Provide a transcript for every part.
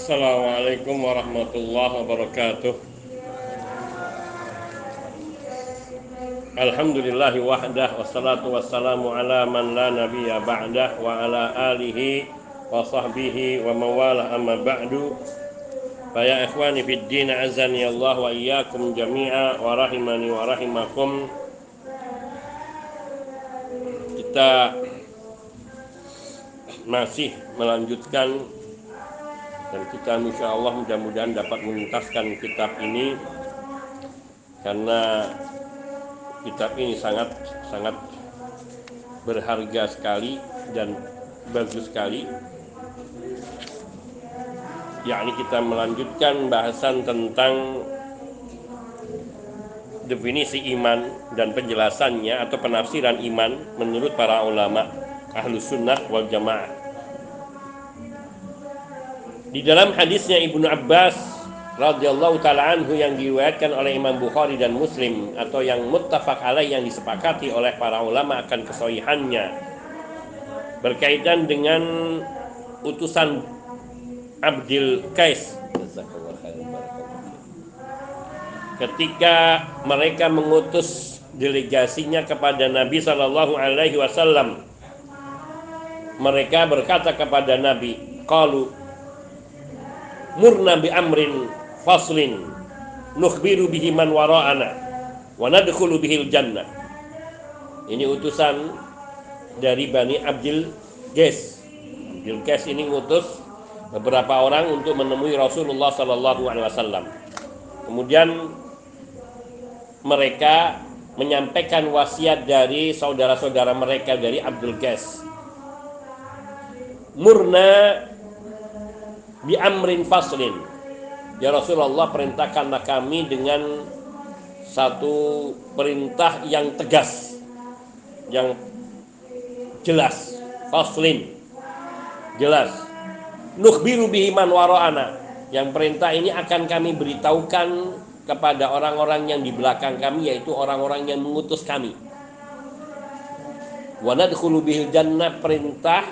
Assalamualaikum warahmatullahi wabarakatuh. Alhamdulillahi wahdah Wassalatu wassalamu ala man la nabiya ba'dah Wa ala alihi wa sahbihi wa mawalah amma ba'du. Faya ikhwani fid din azani Allah wa iyyakum jami'a wa rahimani wa rahimakum. Kita masih melanjutkan dan kita insya Allah mudah-mudahan dapat menuntaskan kitab ini karena kitab ini sangat sangat berharga sekali dan bagus sekali. Yakni kita melanjutkan bahasan tentang definisi iman dan penjelasannya atau penafsiran iman menurut para ulama ahlus sunnah wal jamaah di dalam hadisnya Ibnu Abbas radhiyallahu taala anhu yang diriwayatkan oleh Imam Bukhari dan Muslim atau yang muttafaq alaih yang disepakati oleh para ulama akan kesohihannya berkaitan dengan utusan Abdul Qais. Ketika mereka mengutus delegasinya kepada Nabi Shallallahu Alaihi Wasallam mereka berkata kepada Nabi qalu murna bi amrin faslin nukhbiru bihi man wara'ana wa nadkhulu bihil jannah ini utusan dari Bani Abdul Ges Abdul Ges ini ngutus beberapa orang untuk menemui Rasulullah Sallallahu Alaihi Wasallam. Kemudian mereka menyampaikan wasiat dari saudara-saudara mereka dari Abdul Ges murna bi amrin faslin. Ya Rasulullah perintahkanlah kami dengan satu perintah yang tegas yang jelas. Faslin. Jelas. Nukhbiru bihi man wara'ana. Yang perintah ini akan kami beritahukan kepada orang-orang yang di belakang kami yaitu orang-orang yang mengutus kami. Wa nadkhulu bihil jannah perintah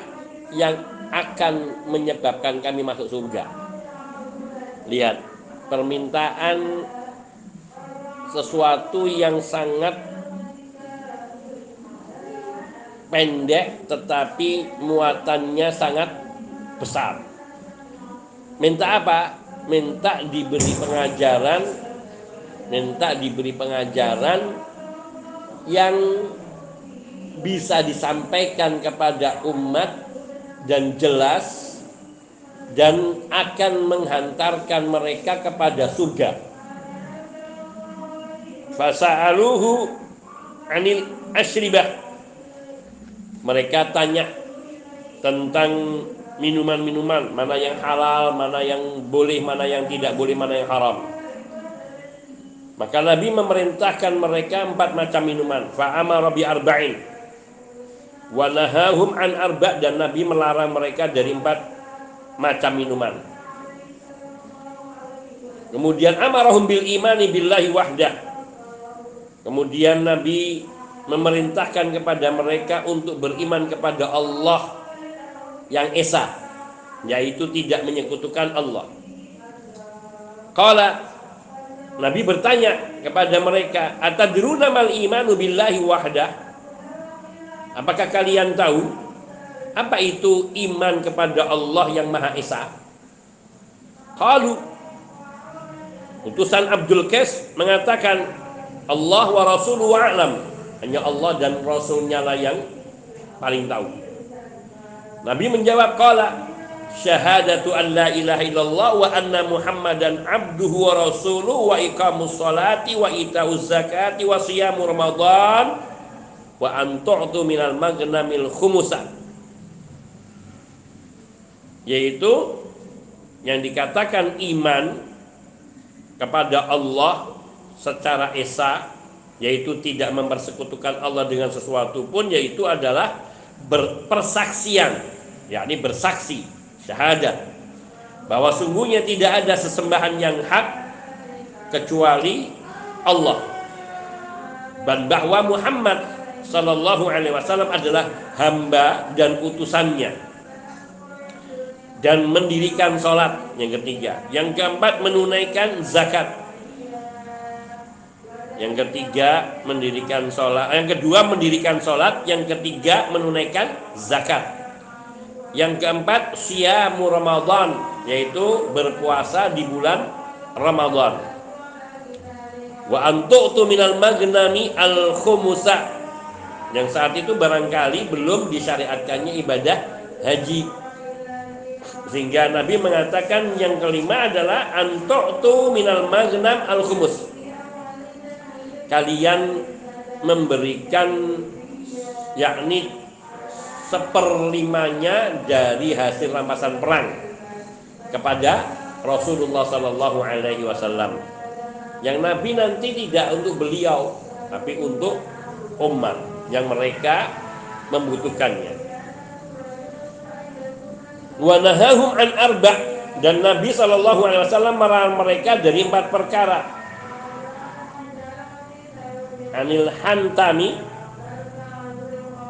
yang akan menyebabkan kami masuk surga. Lihat, permintaan sesuatu yang sangat pendek tetapi muatannya sangat besar. Minta apa? Minta diberi pengajaran, minta diberi pengajaran yang bisa disampaikan kepada umat dan jelas dan akan menghantarkan mereka kepada surga. Fasa'aluhu anil asribah. Mereka tanya tentang minuman-minuman, mana yang halal, mana yang boleh, mana yang tidak boleh, mana yang haram. Maka Nabi memerintahkan mereka empat macam minuman. Fa'amara bi arba'in Wanahahum an arba dan Nabi melarang mereka dari empat macam minuman. Kemudian amarahum bil imani billahi wahdah. Kemudian Nabi memerintahkan kepada mereka untuk beriman kepada Allah yang esa, yaitu tidak menyekutukan Allah. Kala Nabi bertanya kepada mereka, "Atadruna mal imanu billahi wahdah?" Apakah kalian tahu apa itu iman kepada Allah yang Maha Esa? Qalu Utusan Abdul Qais mengatakan Allah wa Rasuluhu a'lam. Hanya Allah dan Rasulnya lah yang paling tahu. Nabi menjawab qala syahadatu an la ilaha illallah wa anna muhammadan abduhu wa rasuluhu wa iqamus salati wa itauz zakati wa siyamu ramadan wa antu'tu minal magnamil khumusan. Yaitu yang dikatakan iman kepada Allah secara esa yaitu tidak mempersekutukan Allah dengan sesuatu pun yaitu adalah berpersaksian yakni bersaksi syahadat. Bahwa sungguhnya tidak ada sesembahan yang hak kecuali Allah. Dan bahwa Muhammad Sallallahu Alaihi Wasallam adalah hamba dan utusannya. dan mendirikan sholat yang ketiga. Yang keempat menunaikan zakat. Yang ketiga mendirikan sholat. Yang kedua mendirikan sholat. Yang ketiga menunaikan zakat. Yang keempat siamu ramadan yaitu berpuasa di bulan ramadan. Wa antu'tu minal magnami al khumusa yang saat itu barangkali belum disyariatkannya ibadah haji sehingga Nabi mengatakan yang kelima adalah antu'tu minal magnam al khumus. Kalian memberikan yakni seperlimanya dari hasil rampasan perang kepada Rasulullah Sallallahu Alaihi Wasallam. Yang Nabi nanti tidak untuk beliau, tapi untuk umat yang mereka membutuhkannya. Wa nahahum an arba dan Nabi Shallallahu Alaihi melarang mereka dari empat perkara. Anil hantami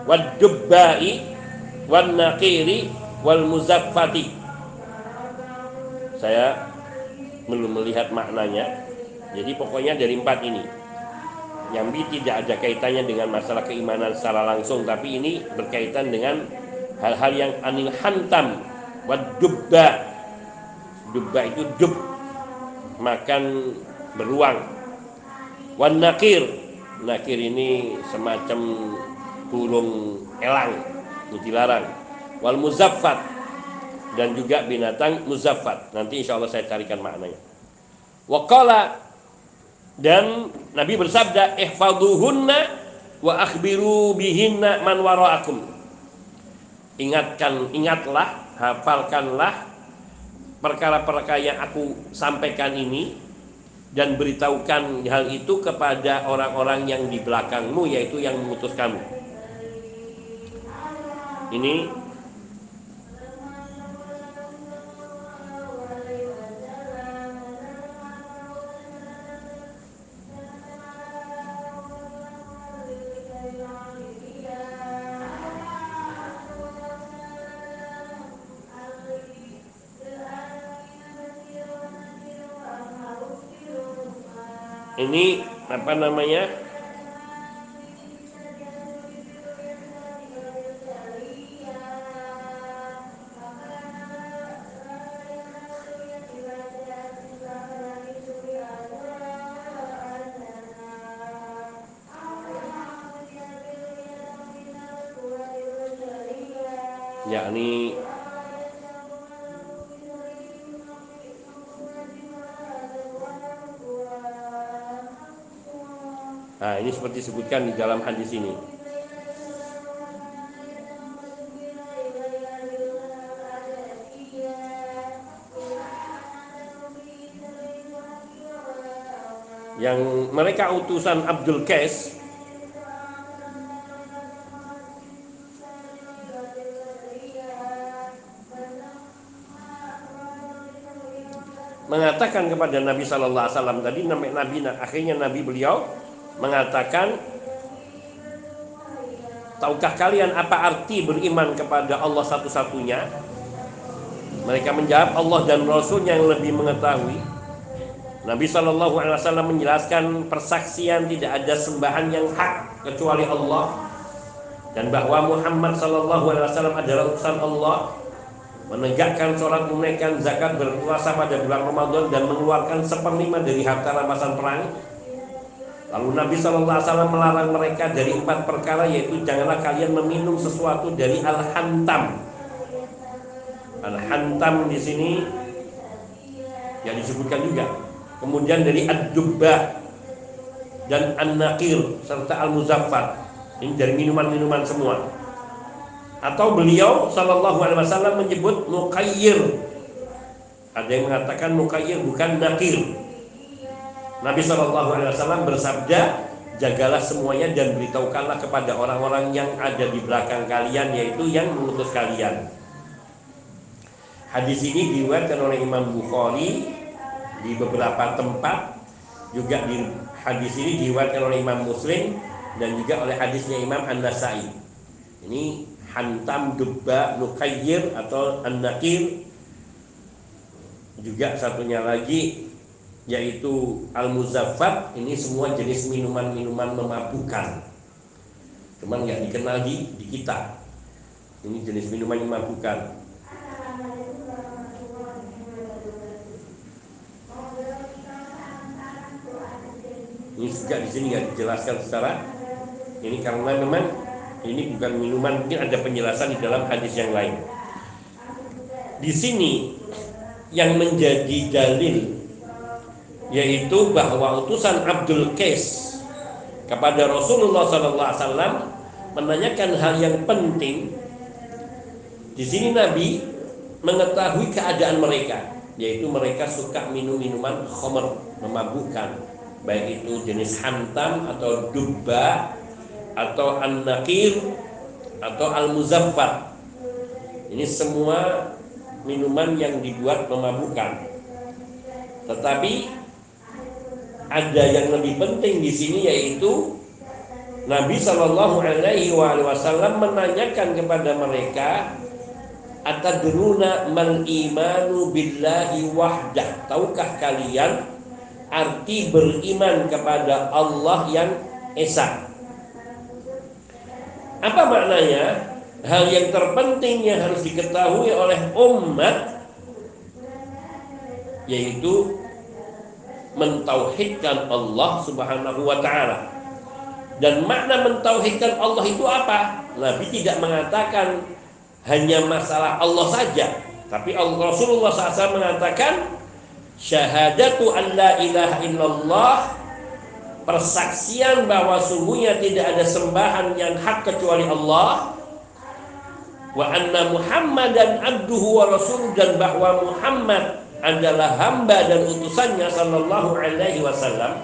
wad dubbai wan saya belum melihat maknanya. Jadi pokoknya dari empat ini Nyambi tidak ada kaitannya dengan masalah keimanan secara langsung tapi ini berkaitan dengan hal-hal yang anil hantam Wadubba Dubba. Itu dub Makan beruang. Wan nakir. Nakir ini semacam burung elang Ini dilarang Wal muzaffat. Dan juga binatang muzaffat. Nanti insya Allah saya carikan maknanya. Waqala Dan Nabi bersabda Ihfaduhunna Wa akhbiru bihinna man wara'akum Ingatkan, ingatlah hafalkanlah perkara-perkara yang aku sampaikan ini dan beritahukan hal itu kepada orang-orang yang di belakangmu yaitu yang mengutus kamu. Ini ini apa namanya Nah, ini seperti disebutkan di dalam hadis ini. Yang mereka utusan Abdul Qais mengatakan kepada Nabi Shallallahu Alaihi Wasallam tadi Nabi akhirnya Nabi beliau mengatakan Tahukah kalian apa arti beriman kepada Allah satu-satunya? Mereka menjawab Allah dan Rasulnya yang lebih mengetahui. Nabi Wasallam menjelaskan persaksian tidak ada sembahan yang hak kecuali Allah dan bahwa Muhammad Wasallam adalah utusan Allah menegakkan sholat, menunaikan zakat, berpuasa pada bulan Ramadan dan mengeluarkan seperlima dari harta rampasan perang Lalu Nabi SAW melarang mereka dari empat perkara yaitu janganlah kalian meminum sesuatu dari al-hantam. Al-hantam di sini yang disebutkan juga. Kemudian dari ad-dubbah dan an-naqir serta al-muzaffar. Ini dari minuman-minuman semua. Atau beliau sallallahu alaihi wasallam menyebut muqayyir. Ada yang mengatakan muqayyir bukan nakir Nabi Shallallahu Alaihi Wasallam bersabda, jagalah semuanya dan beritahukanlah kepada orang-orang yang ada di belakang kalian, yaitu yang mengutus kalian. Hadis ini diriwayatkan oleh Imam Bukhari di beberapa tempat, juga di hadis ini diriwayatkan oleh Imam Muslim dan juga oleh hadisnya Imam An-Nasai. Ini hantam dubba nukayyir atau an-nakir juga satunya lagi yaitu al-muzaffat ini semua jenis minuman-minuman memabukkan cuman nggak dikenal di, di kita. Ini jenis minuman yang memabukkan ini juga di sini nggak dijelaskan secara ini karena memang ini bukan minuman mungkin ada penjelasan di dalam hadis yang lain. Di sini yang menjadi dalil yaitu bahwa utusan Abdul Qais kepada Rasulullah SAW menanyakan hal yang penting. Di sini Nabi mengetahui keadaan mereka, yaitu mereka suka minum minuman khomer, memabukkan, baik itu jenis hantam atau dubba atau an-nakir atau al-muzaffar. Ini semua minuman yang dibuat memabukkan. Tetapi ada yang lebih penting di sini yaitu Nabi Shallallahu Alaihi Wasallam menanyakan kepada mereka atadruna mal imanu billahi wahdah? Tahukah kalian arti beriman kepada Allah yang esa? Apa maknanya? Hal yang terpenting yang harus diketahui oleh umat yaitu mentauhidkan Allah Subhanahu wa taala. Dan makna mentauhidkan Allah itu apa? Nabi tidak mengatakan hanya masalah Allah saja, tapi Rasulullah SAW mengatakan syahadatu an la ilaha illallah persaksian bahwa sungguhnya tidak ada sembahan yang hak kecuali Allah wa anna Muhammadan abduhu wa rasul dan bahwa Muhammad adalah hamba dan utusannya sallallahu alaihi wasallam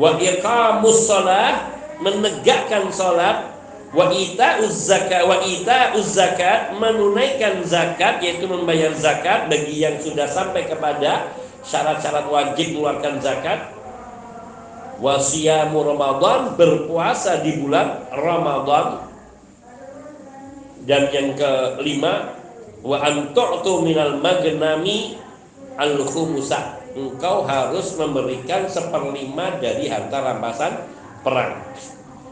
wa iqamus shalah menegakkan salat wa ita'uz zakat wa ita'uz zakat menunaikan zakat yaitu membayar zakat bagi yang sudah sampai kepada syarat-syarat wajib mengeluarkan zakat wa siyamu ramadan berpuasa di bulan Ramadan. Dan yang kelima wa antu'tu minal magnami al khumusa engkau harus memberikan seperlima dari harta rampasan perang.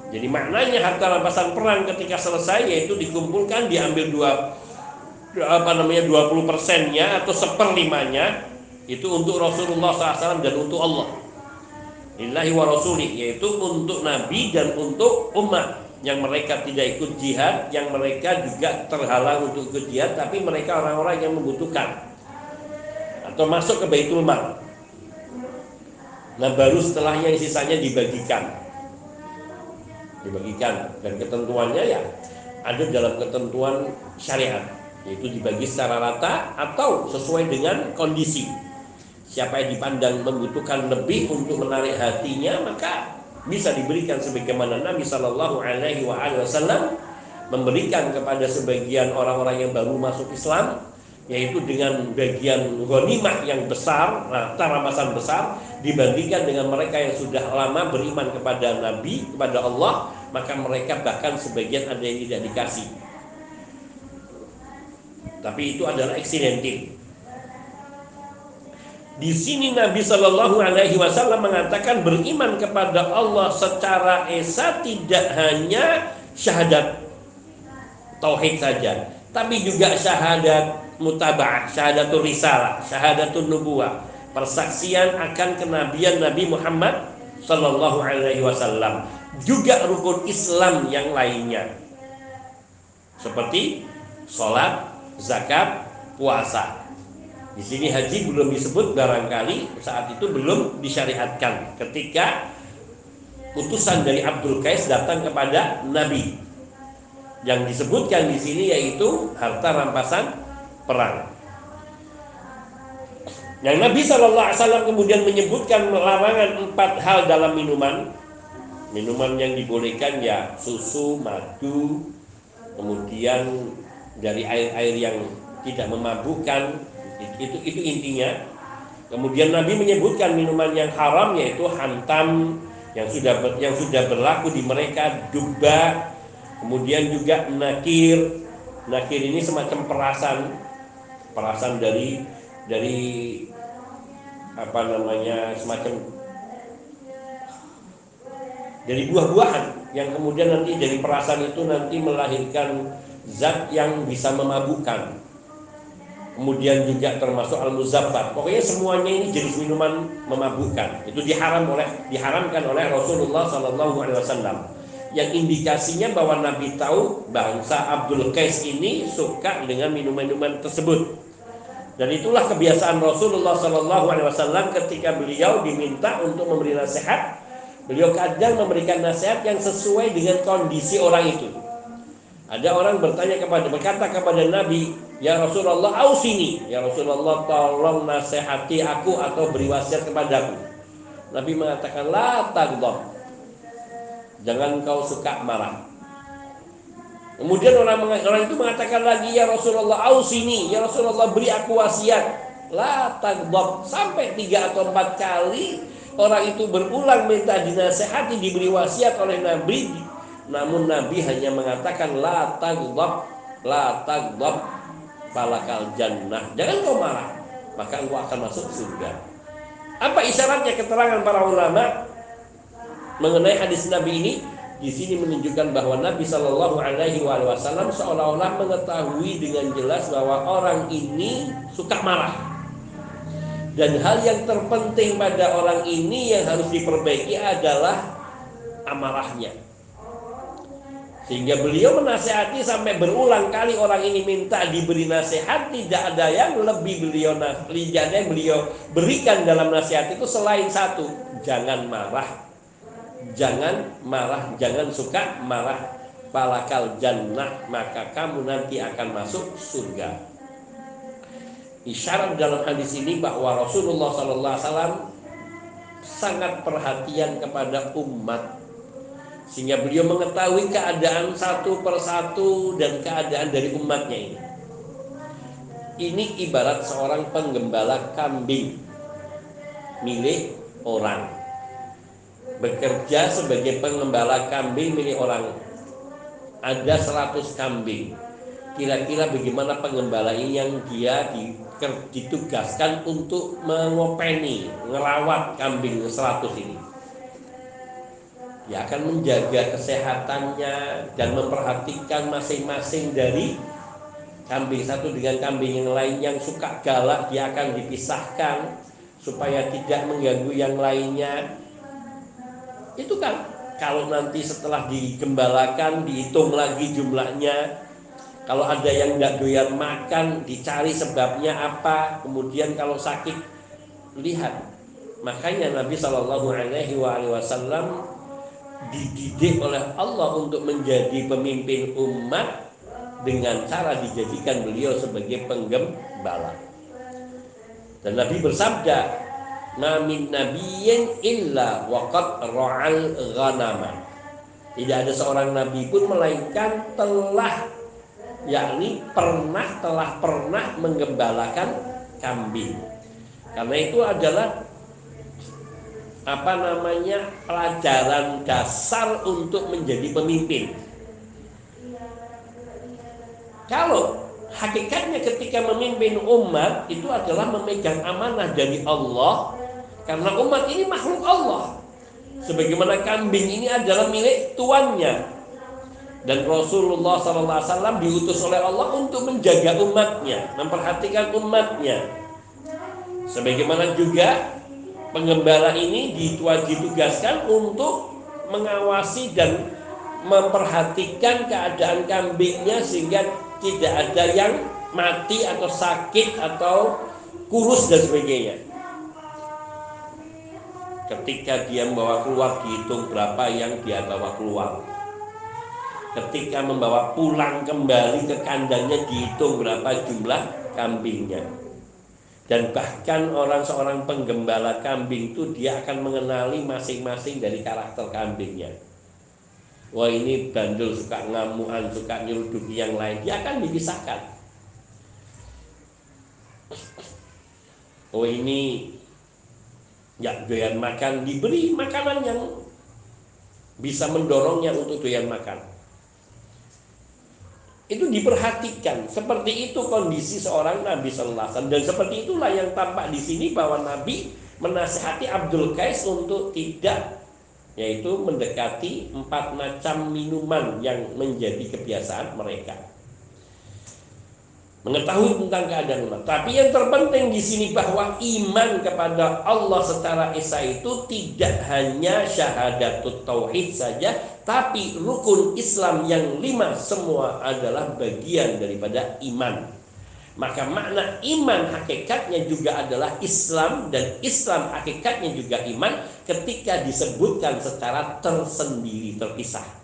Jadi maknanya harta rampasan perang ketika selesai yaitu dikumpulkan diambil dua apa namanya 20 persennya atau seperlimanya itu untuk Rasulullah SAW dan untuk Allah. Ilahi wa rasulih yaitu untuk Nabi dan untuk umat yang mereka tidak ikut jihad, yang mereka juga terhalang untuk ikut jihad, tapi mereka orang-orang yang membutuhkan atau masuk ke Baitul Mal. Nah baru setelahnya sisanya dibagikan, dibagikan dan ketentuannya ya ada dalam ketentuan syariat, yaitu dibagi secara rata atau sesuai dengan kondisi. Siapa yang dipandang membutuhkan lebih untuk menarik hatinya, maka bisa diberikan sebagaimana Nabi Shallallahu Alaihi Wasallam memberikan kepada sebagian orang-orang yang baru masuk Islam yaitu dengan bagian ghanimah yang besar, nah, rampasan besar dibandingkan dengan mereka yang sudah lama beriman kepada Nabi, kepada Allah, maka mereka bahkan sebagian ada yang tidak dikasih. Tapi itu adalah eksidentif. Di sini Nabi Shallallahu Alaihi Wasallam mengatakan beriman kepada Allah secara esa tidak hanya syahadat tauhid saja, tapi juga syahadat mutabah, syahadatul risalah, syahadatul nubuah, persaksian akan kenabian Nabi Muhammad Shallallahu Alaihi Wasallam, juga rukun Islam yang lainnya, seperti sholat, zakat, puasa. Di sini haji belum disebut barangkali saat itu belum disyariatkan ketika utusan dari Abdul Qais datang kepada Nabi. Yang disebutkan di sini yaitu harta rampasan perang. Yang Nabi Shallallahu Alaihi Wasallam kemudian menyebutkan larangan empat hal dalam minuman. Minuman yang dibolehkan ya susu, madu, kemudian dari air-air yang tidak memabukkan, itu itu intinya. Kemudian Nabi menyebutkan minuman yang haram yaitu hantam yang sudah yang sudah berlaku di mereka duba kemudian juga nakir. Nakir ini semacam perasan perasan dari dari apa namanya semacam dari buah-buahan yang kemudian nanti dari perasaan itu nanti melahirkan zat yang bisa memabukkan kemudian juga termasuk al muzabbat pokoknya semuanya ini jenis minuman memabukkan. Itu diharam oleh diharamkan oleh Rasulullah Shallallahu Alaihi Wasallam. Yang indikasinya bahwa Nabi tahu bangsa Abdul Qais ini suka dengan minuman-minuman tersebut. Dan itulah kebiasaan Rasulullah Shallallahu Alaihi Wasallam ketika beliau diminta untuk memberi nasihat. Beliau kadang memberikan nasihat yang sesuai dengan kondisi orang itu. Ada orang bertanya kepada berkata kepada Nabi, "Ya Rasulullah, ausini. Ya Rasulullah, tolong nasihati aku atau beri wasiat kepadaku." Nabi mengatakan, "La taghdab." Jangan kau suka marah. Kemudian orang orang itu mengatakan lagi, "Ya Rasulullah, ausini. Ya Rasulullah, beri aku wasiat." La taghdab. Sampai tiga atau empat kali orang itu berulang minta dinasehati diberi wasiat oleh Nabi namun Nabi hanya mengatakan la taghdab falakal jannah. Jangan kau marah, maka engkau akan masuk surga. Apa isyaratnya keterangan para ulama mengenai hadis Nabi ini? Di sini menunjukkan bahwa Nabi Shallallahu Alaihi Wasallam seolah-olah mengetahui dengan jelas bahwa orang ini suka marah. Dan hal yang terpenting pada orang ini yang harus diperbaiki adalah amarahnya sehingga beliau menasehati sampai berulang kali orang ini minta diberi nasihat tidak ada yang lebih beliau lijanya beliau berikan dalam nasihat itu selain satu jangan marah. Jangan marah jangan suka marah. Palakal jannah maka kamu nanti akan masuk surga. Isyarat dalam hadis ini bahwa Rasulullah SAW sangat perhatian kepada umat sehingga beliau mengetahui keadaan satu persatu dan keadaan dari umatnya ini. Ini ibarat seorang penggembala kambing milik orang. Bekerja sebagai pengembala kambing milik orang. Ada 100 kambing. Kira-kira bagaimana penggembala ini yang dia ditugaskan untuk mengopeni, ngerawat kambing 100 ini ya akan menjaga kesehatannya dan memperhatikan masing-masing dari kambing satu dengan kambing yang lain yang suka galak dia akan dipisahkan supaya tidak mengganggu yang lainnya. Itu kan kalau nanti setelah digembalakan dihitung lagi jumlahnya. Kalau ada yang tidak doyan makan dicari sebabnya apa kemudian kalau sakit lihat. Makanya Nabi Shallallahu Alaihi Wasallam dididik oleh Allah untuk menjadi pemimpin umat dengan cara dijadikan beliau sebagai penggembala. Dan Nabi bersabda, "Namin nabiyyin illa waqad ra'al ghanama." Tidak ada seorang nabi pun melainkan telah yakni pernah telah pernah menggembalakan kambing. Karena itu adalah apa namanya pelajaran dasar untuk menjadi pemimpin. Kalau hakikatnya ketika memimpin umat itu adalah memegang amanah dari Allah karena umat ini makhluk Allah. Sebagaimana kambing ini adalah milik tuannya. Dan Rasulullah SAW diutus oleh Allah untuk menjaga umatnya, memperhatikan umatnya. Sebagaimana juga Penggembala ini ditugaskan untuk mengawasi dan memperhatikan keadaan kambingnya sehingga tidak ada yang mati atau sakit atau kurus dan sebagainya. Ketika dia membawa keluar dihitung berapa yang dia bawa keluar. Ketika membawa pulang kembali ke kandangnya dihitung berapa jumlah kambingnya dan bahkan orang seorang penggembala kambing itu dia akan mengenali masing-masing dari karakter kambingnya. Wah ini bandel suka ngamuan suka nyeruduk yang lain dia akan dipisahkan. Oh ini ya doyan makan diberi makanan yang bisa mendorongnya untuk doyan makan itu diperhatikan. Seperti itu kondisi seorang Nabi Sallallahu Alaihi dan seperti itulah yang tampak di sini bahwa Nabi menasihati Abdul Qais untuk tidak yaitu mendekati empat macam minuman yang menjadi kebiasaan mereka mengetahui tentang keadaan umat. Tapi yang terpenting di sini bahwa iman kepada Allah secara esa itu tidak hanya syahadatut tauhid saja, tapi rukun Islam yang lima semua adalah bagian daripada iman. Maka makna iman hakikatnya juga adalah Islam dan Islam hakikatnya juga iman ketika disebutkan secara tersendiri terpisah.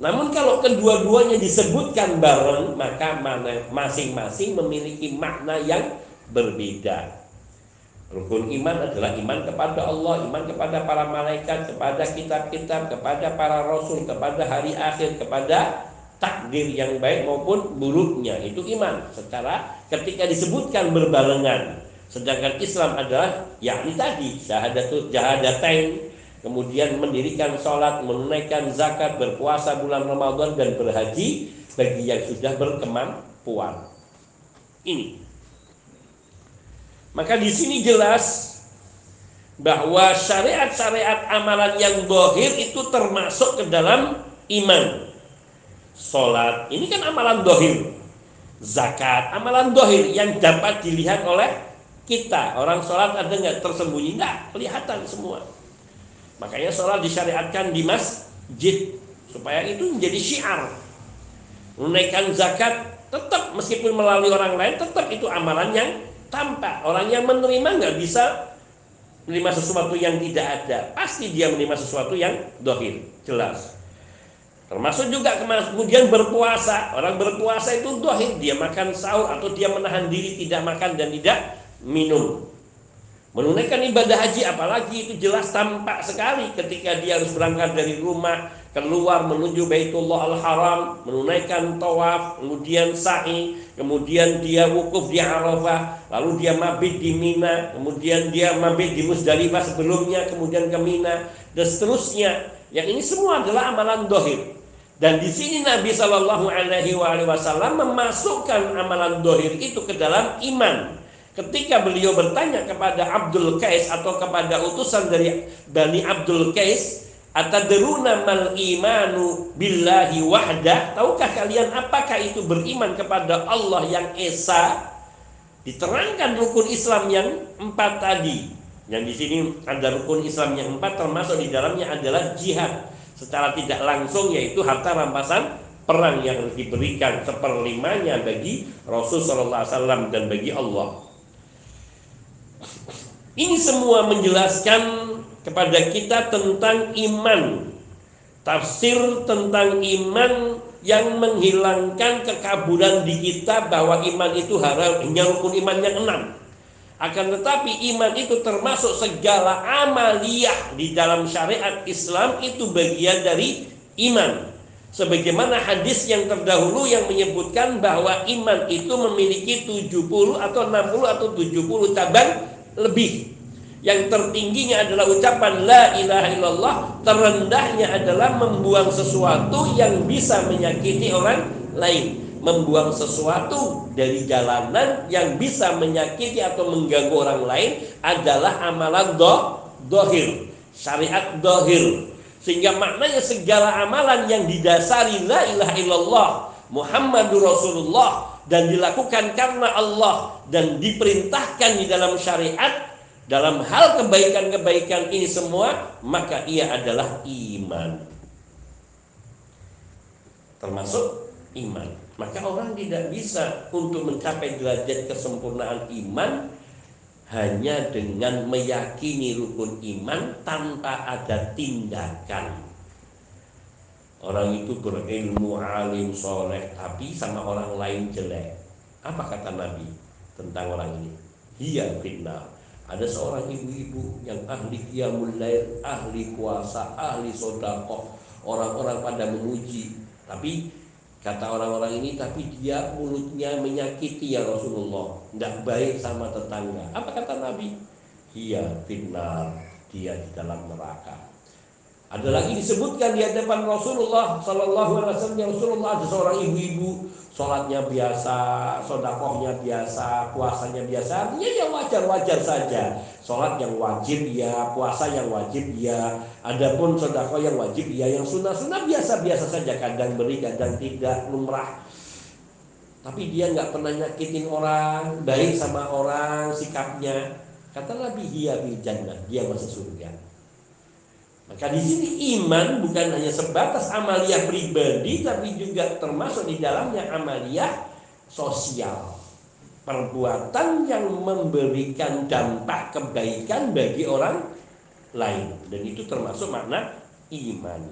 Namun kalau kedua-duanya disebutkan bareng, maka masing-masing memiliki makna yang berbeda. Rukun iman adalah iman kepada Allah, iman kepada para malaikat, kepada kitab-kitab, kepada para rasul, kepada hari akhir, kepada takdir yang baik maupun buruknya. Itu iman secara ketika disebutkan berbarengan. Sedangkan Islam adalah yakni tadi syahadatut jahadatain kemudian mendirikan sholat, menunaikan zakat, berpuasa bulan Ramadan dan berhaji bagi yang sudah berkemampuan. Ini. Maka di sini jelas bahwa syariat-syariat amalan yang dohir itu termasuk ke dalam iman. Sholat, ini kan amalan dohir. Zakat, amalan dohir yang dapat dilihat oleh kita. Orang sholat ada nggak tersembunyi? Nggak, kelihatan semua Makanya sholat disyariatkan di masjid supaya itu menjadi syiar. Menunaikan zakat tetap meskipun melalui orang lain tetap itu amalan yang tampak. Orang yang menerima nggak bisa menerima sesuatu yang tidak ada. Pasti dia menerima sesuatu yang dohir, jelas. Termasuk juga kemudian berpuasa. Orang berpuasa itu dohir, dia makan sahur atau dia menahan diri tidak makan dan tidak minum. Menunaikan ibadah haji apalagi itu jelas tampak sekali ketika dia harus berangkat dari rumah keluar menuju Baitullah Al-Haram, menunaikan tawaf, kemudian sa'i, kemudian dia wukuf di Arafah, lalu dia mabit di Mina, kemudian dia mabit di Musdalifah sebelumnya, kemudian ke Mina, dan seterusnya. Yang ini semua adalah amalan dohir. Dan di sini Nabi Shallallahu Alaihi Wasallam memasukkan amalan dohir itu ke dalam iman. Ketika beliau bertanya kepada Abdul Qais atau kepada utusan dari Bani Abdul Qais, Atadruna mal imanu billahi wahdah? Tahukah kalian apakah itu beriman kepada Allah yang esa? Diterangkan rukun Islam yang empat tadi. Yang di sini ada rukun Islam yang empat termasuk di dalamnya adalah jihad. Secara tidak langsung yaitu harta rampasan perang yang diberikan seperlimanya bagi Rasulullah SAW dan bagi Allah. Ini semua menjelaskan kepada kita tentang iman. Tafsir tentang iman yang menghilangkan kekaburan di kita bahwa iman itu hanya rukun iman yang enam. Akan tetapi iman itu termasuk segala amaliyah di dalam syariat Islam itu bagian dari iman. Sebagaimana hadis yang terdahulu yang menyebutkan bahwa iman itu memiliki 70 atau 60 atau 70 cabang lebih. Yang tertingginya adalah ucapan la ilaha illallah, terendahnya adalah membuang sesuatu yang bisa menyakiti orang lain. Membuang sesuatu dari jalanan yang bisa menyakiti atau mengganggu orang lain adalah amalan do, dohir, syariat dohir sehingga maknanya segala amalan yang didasari la ilaha illallah Muhammadur Rasulullah dan dilakukan karena Allah dan diperintahkan di dalam syariat dalam hal kebaikan-kebaikan ini semua maka ia adalah iman termasuk iman maka orang tidak bisa untuk mencapai derajat kesempurnaan iman hanya dengan meyakini rukun iman tanpa ada tindakan. Orang itu berilmu, alim, soleh, tapi sama orang lain jelek. Apa kata Nabi tentang orang ini? Dia fitnah. Ada seorang ibu-ibu yang ahli qiyamul lail, ahli kuasa, ahli sodakoh. Orang-orang pada memuji. Tapi Kata orang-orang ini, tapi dia mulutnya menyakiti ya Rasulullah. Tidak baik sama tetangga. Apa kata Nabi? Dia finnar, dia di dalam neraka. Ada lagi disebutkan di hadapan Rasulullah Sallallahu Alaihi Wasallam yang Rasulullah ada seorang ibu-ibu sholatnya biasa, sodakohnya biasa, puasanya biasa, artinya ya wajar-wajar saja. Sholat yang wajib ya, puasa yang wajib ya, adapun sodakoh yang wajib ya, yang sunnah-sunnah biasa-biasa saja, kadang beri, kadang tidak, lumrah. Tapi dia nggak pernah nyakitin orang, baik sama orang, sikapnya. Kata Nabi, dia jannah, dia masuk surga. Maka di sini iman bukan hanya sebatas amalia pribadi tapi juga termasuk di dalamnya amalia sosial. Perbuatan yang memberikan dampak kebaikan bagi orang lain dan itu termasuk makna iman.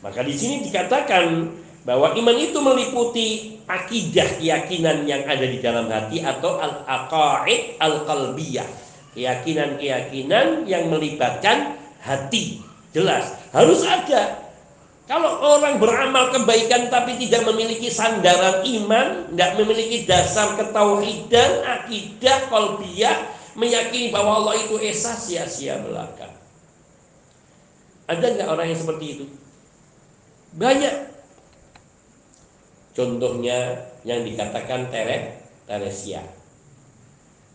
Maka di sini dikatakan bahwa iman itu meliputi akidah keyakinan yang ada di dalam hati atau al-aqaid al-qalbiyah. Keyakinan-keyakinan yang melibatkan hati. Jelas, harus ada. Kalau orang beramal kebaikan tapi tidak memiliki sandaran iman, tidak memiliki dasar ketauhidan, akidah, kolbiyah, meyakini bahwa Allah itu esa sia-sia belaka. Ada nggak orang yang seperti itu? Banyak. Contohnya yang dikatakan Tere, Teresia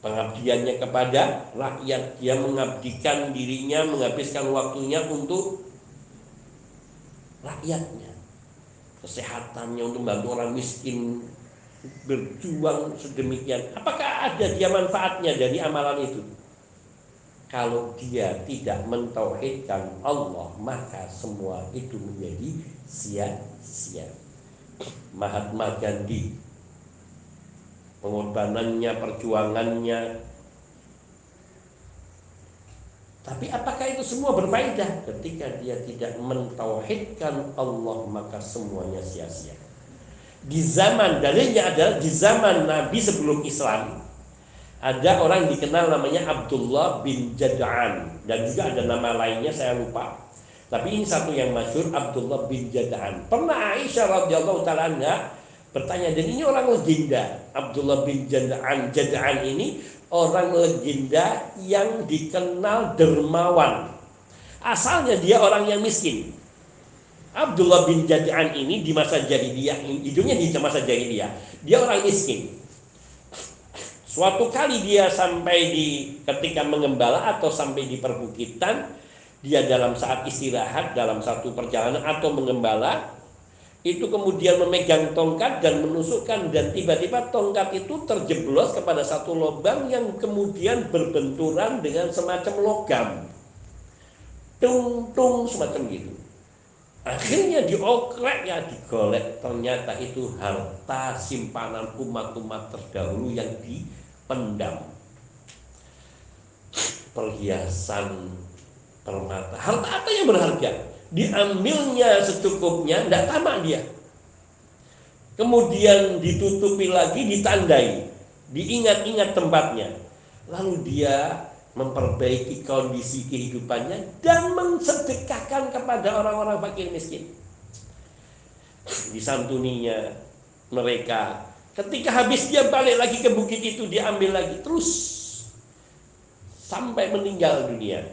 pengabdiannya kepada rakyat. Dia mengabdikan dirinya menghabiskan waktunya untuk rakyatnya. Kesehatannya untuk membantu orang miskin berjuang sedemikian. Apakah ada dia manfaatnya dari amalan itu? Kalau dia tidak mentauhidkan Allah maka semua itu menjadi sia-sia. Mahatma Gandhi pengorbanannya, perjuangannya. Tapi apakah itu semua berfaedah? Ketika dia tidak mentauhidkan Allah maka semuanya sia-sia. Di zaman dalilnya adalah di zaman Nabi sebelum Islam ada orang dikenal namanya Abdullah bin Jada'an dan juga ada nama lainnya saya lupa. Tapi ini satu yang masyur Abdullah bin Jada'an. Pernah Aisyah radhiyallahu taala bertanya dan ini orang legenda? Abdullah bin Jada'an Jada'an ini orang legenda yang dikenal dermawan. Asalnya dia orang yang miskin. Abdullah bin Jada'an ini di masa jahiliyah hidupnya di masa jahiliyah dia orang miskin. Suatu kali dia sampai di ketika mengembala atau sampai di perbukitan dia dalam saat istirahat dalam satu perjalanan atau mengembala itu kemudian memegang tongkat dan menusukkan dan tiba-tiba tongkat itu terjeblos kepada satu lubang yang kemudian berbenturan dengan semacam logam. Tung tung semacam gitu. Akhirnya diokrek ya digolek. Ternyata itu harta simpanan umat-umat terdahulu yang dipendam. Perhiasan permata. Harta apa yang berharga diambilnya secukupnya, tidak tamak dia. Kemudian ditutupi lagi, ditandai, diingat-ingat tempatnya. Lalu dia memperbaiki kondisi kehidupannya dan mensedekahkan kepada orang-orang fakir miskin. Disantuninya mereka. Ketika habis dia balik lagi ke bukit itu, diambil lagi terus sampai meninggal dunia.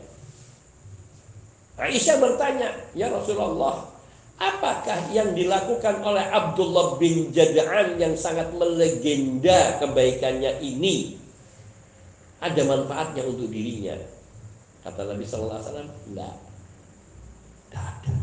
Aisyah bertanya, "Ya Rasulullah, apakah yang dilakukan oleh Abdullah bin Jada'an yang sangat melegenda kebaikannya ini ada manfaatnya untuk dirinya?" Kata Nabi sallallahu alaihi wasallam, "Enggak. Tidak ada."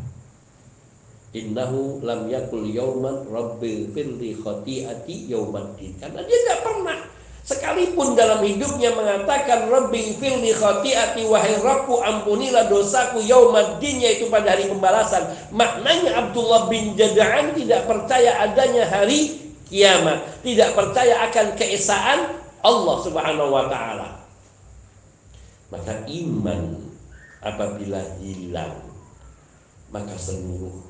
Innahu lam yakul yauman rabbil firli khati'ati yaumaddin. Karena dia tidak pernah Sekalipun dalam hidupnya mengatakan Rabbi filni khati'ati wahai Rabbu ampunilah dosaku yaumaddin yaitu pada hari pembalasan. Maknanya Abdullah bin Jada'an tidak percaya adanya hari kiamat, tidak percaya akan keesaan Allah Subhanahu wa taala. Maka iman apabila hilang maka seluruh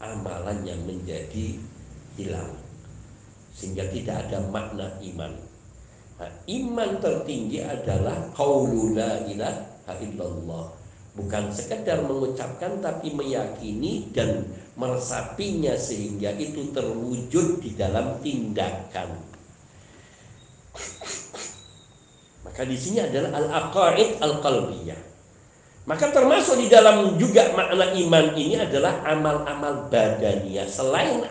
amalannya menjadi hilang sehingga tidak ada makna iman Nah, iman tertinggi adalah qaulu la ilaha illallah. Bukan sekedar mengucapkan tapi meyakini dan meresapinya sehingga itu terwujud di dalam tindakan. Maka di sini adalah al-aqaid al-qalbiyah. Maka termasuk di dalam juga makna iman ini adalah amal-amal badania. Selain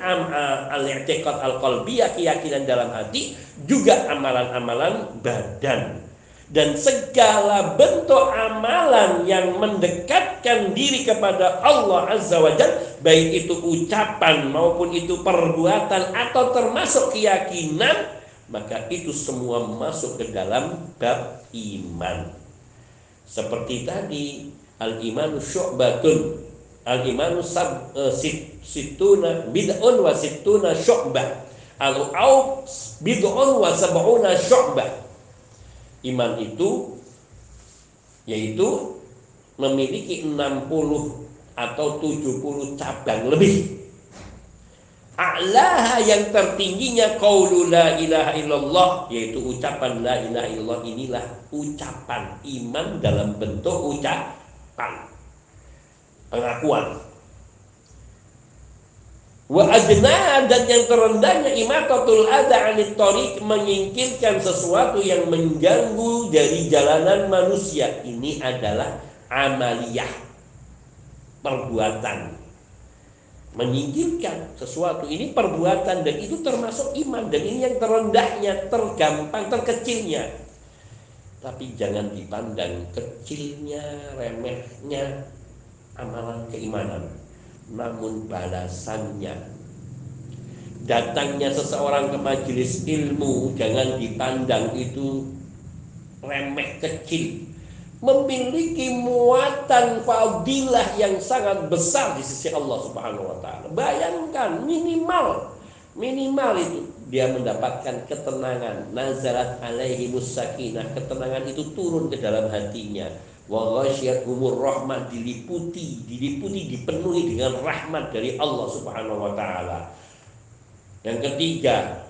al-i'tiqad al-qalbiyah, keyakinan dalam hati, juga amalan-amalan badan. Dan segala bentuk amalan yang mendekatkan diri kepada Allah Azza wa Jal, baik itu ucapan maupun itu perbuatan atau termasuk keyakinan, maka itu semua masuk ke dalam bab iman. Seperti tadi al-imanu syu'batun. Al-imanu sab, uh, sit, situna bid'un wa situna syu'bah. Al-au bid'un wa sab'una syu'bah. Iman itu yaitu memiliki 60 atau 70 cabang lebih. A'laha yang tertingginya qaulu la ilaha illallah yaitu ucapan la ilaha illallah inilah ucapan iman dalam bentuk ucapan pengakuan. Wa adna dan yang terendahnya imatatul ada anit tariq menyingkirkan sesuatu yang mengganggu dari jalanan manusia. Ini adalah amaliyah perbuatan menyingkirkan sesuatu. Ini perbuatan dan itu termasuk iman. Dan ini yang terendahnya tergampang terkecilnya. Tapi jangan dipandang kecilnya remehnya amalan keimanan. Namun balasannya datangnya seseorang ke majelis ilmu jangan dipandang itu remeh kecil memiliki muatan fadilah yang sangat besar di sisi Allah Subhanahu wa taala. Bayangkan minimal minimal itu dia mendapatkan ketenangan. Nazarat alaihi musakinah ketenangan itu turun ke dalam hatinya. Wa umur rahmat diliputi diliputi dipenuhi dengan rahmat dari Allah Subhanahu wa taala. Yang ketiga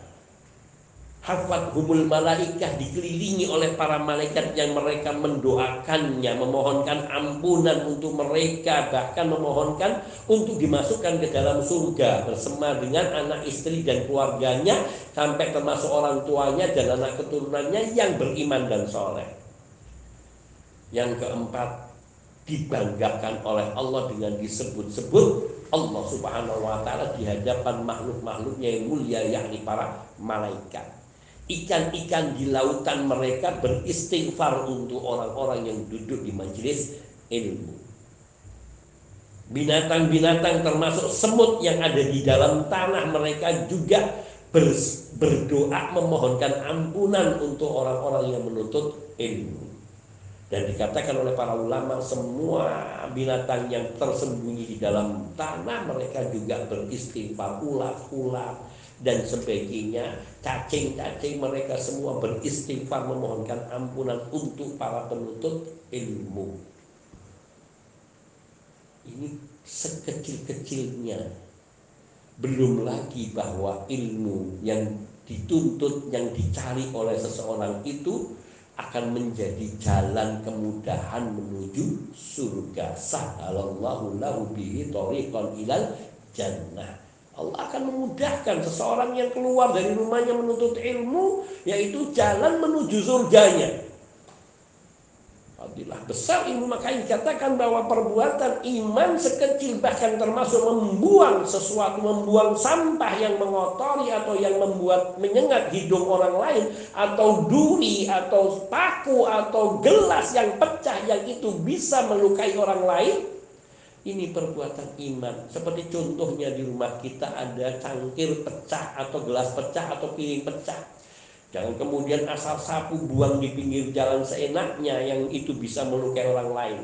Hafat humul malaikah dikelilingi oleh para malaikat yang mereka mendoakannya, memohonkan ampunan untuk mereka, bahkan memohonkan untuk dimasukkan ke dalam surga bersama dengan anak istri dan keluarganya sampai termasuk orang tuanya dan anak keturunannya yang beriman dan soleh. Yang keempat, dibanggakan oleh Allah dengan disebut-sebut Allah Subhanahu wa taala di hadapan makhluk-makhluknya yang mulia yakni para malaikat ikan-ikan di lautan mereka beristighfar untuk orang-orang yang duduk di majelis ilmu. Binatang-binatang termasuk semut yang ada di dalam tanah mereka juga berdoa memohonkan ampunan untuk orang-orang yang menuntut ilmu. Dan dikatakan oleh para ulama semua binatang yang tersembunyi di dalam tanah mereka juga beristighfar ulat-ulat dan sebagainya cacing-cacing mereka semua beristighfar memohonkan ampunan untuk para penuntut ilmu. Ini sekecil-kecilnya. Belum lagi bahwa ilmu yang dituntut yang dicari oleh seseorang itu akan menjadi jalan kemudahan menuju surga. Sahalallahu lahu bihi tariqan ilal jannah Allah akan memudahkan seseorang yang keluar dari rumahnya menuntut ilmu yaitu jalan menuju surganya. Fadilah besar ilmu maka dikatakan bahwa perbuatan iman sekecil bahkan termasuk membuang sesuatu, membuang sampah yang mengotori atau yang membuat menyengat hidung orang lain atau duri atau paku atau gelas yang pecah yang itu bisa melukai orang lain ini perbuatan iman. Seperti contohnya di rumah kita ada cangkir pecah atau gelas pecah atau piring pecah. Jangan kemudian asal sapu buang di pinggir jalan seenaknya yang itu bisa melukai orang lain.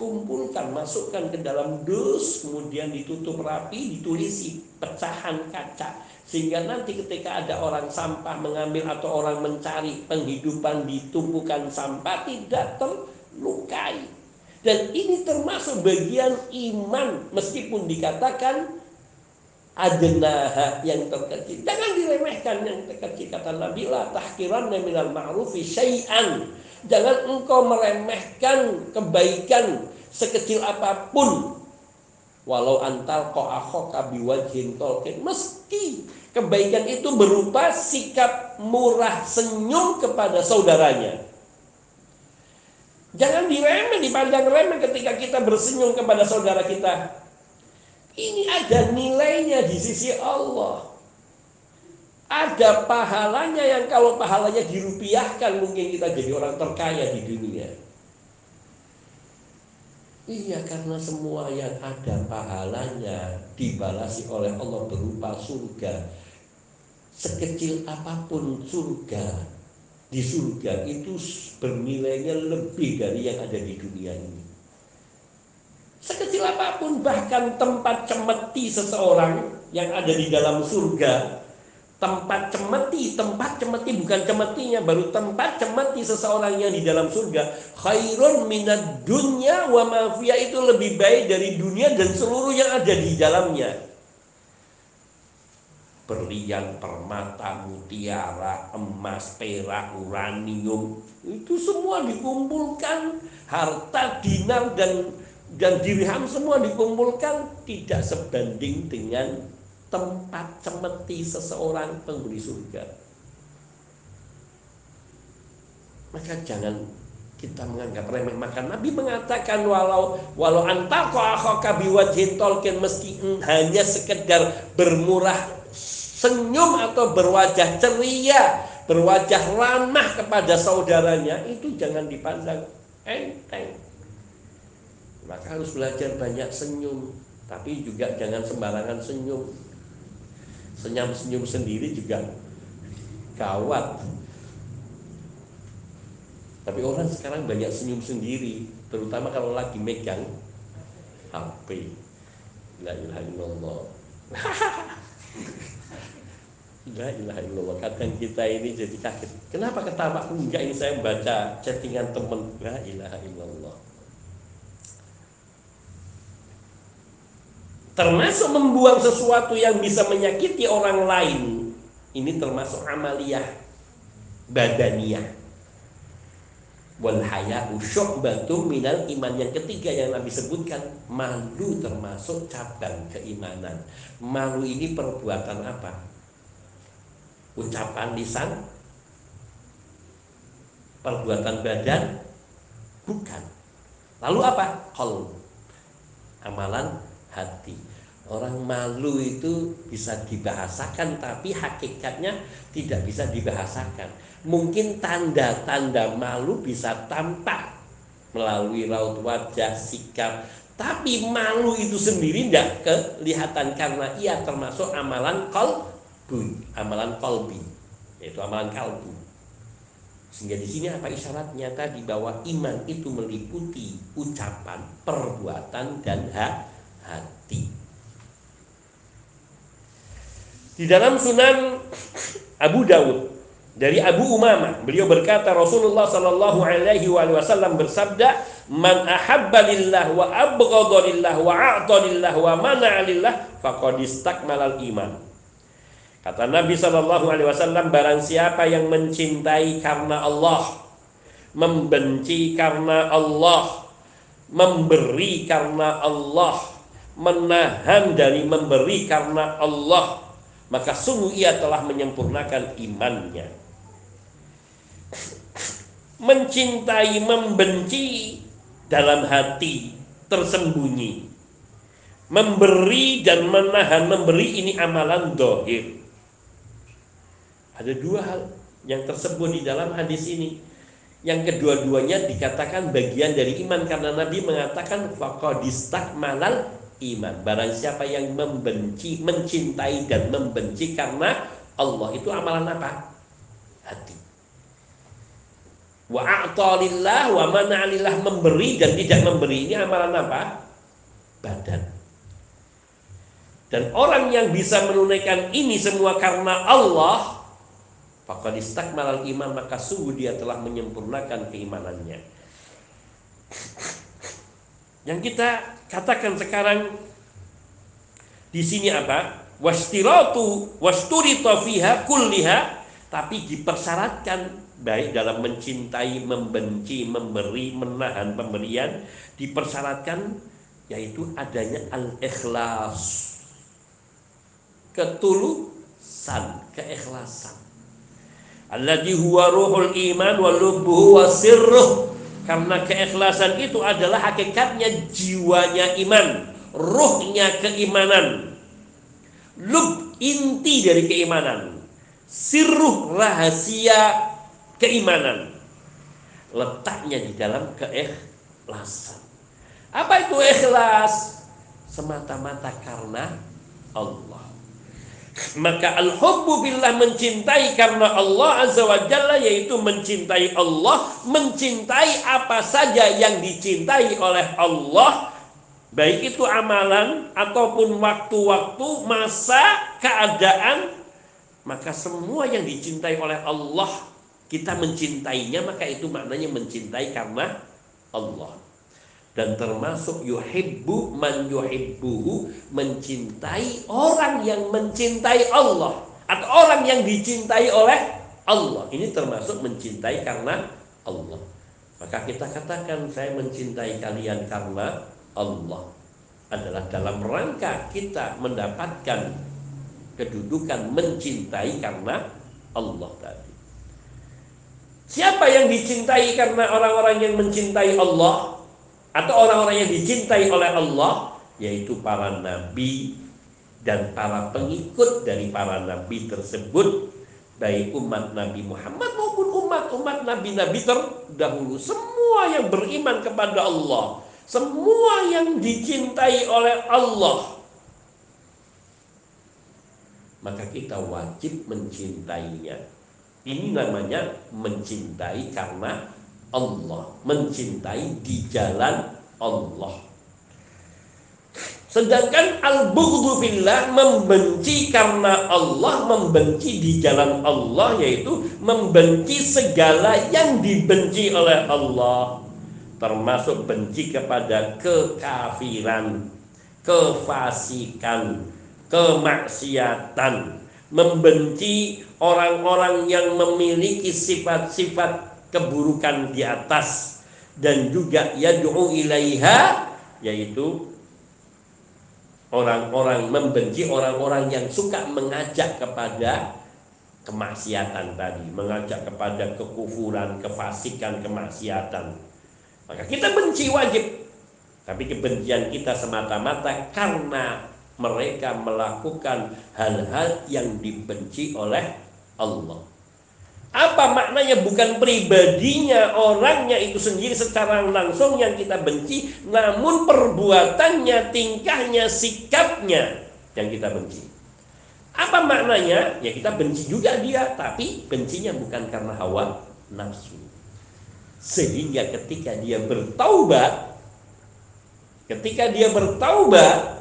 Kumpulkan, masukkan ke dalam dus, kemudian ditutup rapi, ditulisi pecahan kaca. Sehingga nanti ketika ada orang sampah mengambil atau orang mencari penghidupan di tumpukan sampah tidak terlukai dan ini termasuk bagian iman meskipun dikatakan adenaha yang terkecil. Jangan diremehkan yang terkecil kata Nabi la tahkiran minal ma'rufi syai'an. Jangan engkau meremehkan kebaikan sekecil apa pun walau antal qaakhoka biwajhin tolkin meski kebaikan itu berupa sikap murah senyum kepada saudaranya Jangan diremeh, dipandang remeh ketika kita bersenyum kepada saudara kita. Ini ada nilainya di sisi Allah. Ada pahalanya yang kalau pahalanya dirupiahkan mungkin kita jadi orang terkaya di dunia. Iya karena semua yang ada pahalanya dibalasi oleh Allah berupa surga. Sekecil apa pun surga di surga itu bernilainya lebih dari yang ada di dunia ini. Sekecil apa pun bahkan tempat cemeti seseorang yang ada di dalam surga tempat cemeti, tempat cemeti bukan cemetinya, baru tempat cemeti seseorang yang di dalam surga. Khairun minad dunya wa mafia itu lebih baik dari dunia dan seluruh yang ada di dalamnya berlian, permata, mutiara, emas, perak, uranium, itu semua dikumpulkan, harta, dinar dan dan dirham semua dikumpulkan. Tidak sebanding dengan tempat cemeti seseorang penghuni surga. Maka jangan kita menganggap remeh. Maka Nabi mengatakan walau walau antaqa akhaka biwajhin tolkin meski hanya sekedar bermurah senyum atau berwajah ceria, berwajah ramah kepada saudaranya, itu jangan dipandang enteng. Maka harus belajar banyak senyum, tapi juga jangan sembarangan senyum. Senyum-senyum sendiri juga gawat. Tapi orang sekarang banyak senyum sendiri, terutama kalau lagi megang HP. La ilaha illallah. La ilaha illallah. Kadang kita ini jadi kaget. Kenapa ketawa? Enggak ini saya baca chattingan teman. La ilaha illallah. Termasuk membuang sesuatu yang bisa menyakiti orang lain. Ini termasuk amaliyah badaniyah. Wal haya'u syu'batun minal iman yang ketiga yang Nabi sebutkan malu termasuk cabang keimanan. Malu ini perbuatan apa? Ucapan lisan perbuatan badan bukan. Lalu apa? Kol amalan hati. Orang malu itu bisa dibahasakan tapi hakikatnya tidak bisa dibahasakan. Mungkin tanda-tanda malu bisa tampak melalui raut wajah sikap. Tapi malu itu sendiri tidak kelihatan karena ia termasuk amalan kol amalan kalbi, yaitu amalan kalbu. Sehingga di sini apa isyaratnya tadi bahwa iman itu meliputi ucapan, perbuatan dan hati. Di dalam Sunan Abu Dawud dari Abu Umamah beliau berkata Rasulullah Shallallahu Alaihi Wasallam bersabda man ahabba lillah wa abghadha lillah wa a'ta lillah wa mana'a lillah faqad istakmalal iman Kata Nabi Shallallahu Alaihi Wasallam, barang siapa yang mencintai karena Allah, membenci karena Allah, memberi karena Allah, menahan dari memberi karena Allah, maka sungguh ia telah menyempurnakan imannya. Mencintai, membenci dalam hati tersembunyi. Memberi dan menahan memberi ini amalan dohir ada dua hal yang tersebut di dalam hadis ini. Yang kedua-duanya dikatakan bagian dari iman karena Nabi mengatakan faqadistak malal iman. Barang siapa yang membenci, mencintai dan membenci karena Allah itu amalan apa? Hati. Wa wa mana'alillah memberi dan tidak memberi ini amalan apa? Badan. Dan orang yang bisa menunaikan ini semua karena Allah Faqad istakmalal iman maka sungguh dia telah menyempurnakan keimanannya. Yang kita katakan sekarang di sini apa? Wastiratu wasturita fiha kulliha tapi dipersyaratkan baik dalam mencintai, membenci, memberi, menahan pemberian dipersyaratkan yaitu adanya al-ikhlas. Ketulusan, keikhlasan alladhi huwa ruhul iman wa lubbuhu wa sirruh Karena keikhlasan itu adalah hakikatnya jiwanya iman, ruhnya keimanan. Lub inti dari keimanan. Sirruh rahasia keimanan. Letaknya di dalam keikhlasan. Apa itu ikhlas? Semata-mata karena Allah. Maka al-hubbu billah mencintai karena Allah Azza wa Jalla yaitu mencintai Allah, mencintai apa saja yang dicintai oleh Allah, baik itu amalan ataupun waktu-waktu, masa, keadaan, maka semua yang dicintai oleh Allah kita mencintainya maka itu maknanya mencintai karena Allah dan termasuk yuhibbu man yuhibbuhu mencintai orang yang mencintai Allah atau orang yang dicintai oleh Allah. Ini termasuk mencintai karena Allah. Maka kita katakan saya mencintai kalian karena Allah. Adalah dalam rangka kita mendapatkan kedudukan mencintai karena Allah tadi. Siapa yang dicintai karena orang-orang yang mencintai Allah atau orang-orang yang dicintai oleh Allah yaitu para nabi dan para pengikut dari para nabi tersebut. Baik umat Nabi Muhammad maupun umat-umat nabi-nabi terdahulu. Semua yang beriman kepada Allah. Semua yang dicintai oleh Allah. Maka kita wajib mencintainya. Ini namanya mencintai karena Allah, mencintai di jalan Allah. Sedangkan al-bughdhu fillah membenci karena Allah, membenci di jalan Allah yaitu membenci segala yang dibenci oleh Allah. Termasuk benci kepada kekafiran, kefasikan, kemaksiatan, membenci orang-orang yang memiliki sifat-sifat keburukan di atas dan juga yad'u ilaiha yaitu orang-orang membenci orang-orang yang suka mengajak kepada kemaksiatan tadi, mengajak kepada kekufuran, kefasikan, kemaksiatan. Maka kita benci wajib. Tapi kebencian kita semata-mata karena mereka melakukan hal-hal yang dibenci oleh Allah. Apa maknanya bukan pribadinya orangnya itu sendiri secara langsung yang kita benci, namun perbuatannya, tingkahnya, sikapnya yang kita benci. Apa maknanya? Ya kita benci juga dia, tapi bencinya bukan karena hawa nafsu. Sehingga ketika dia bertaubat, ketika dia bertaubat,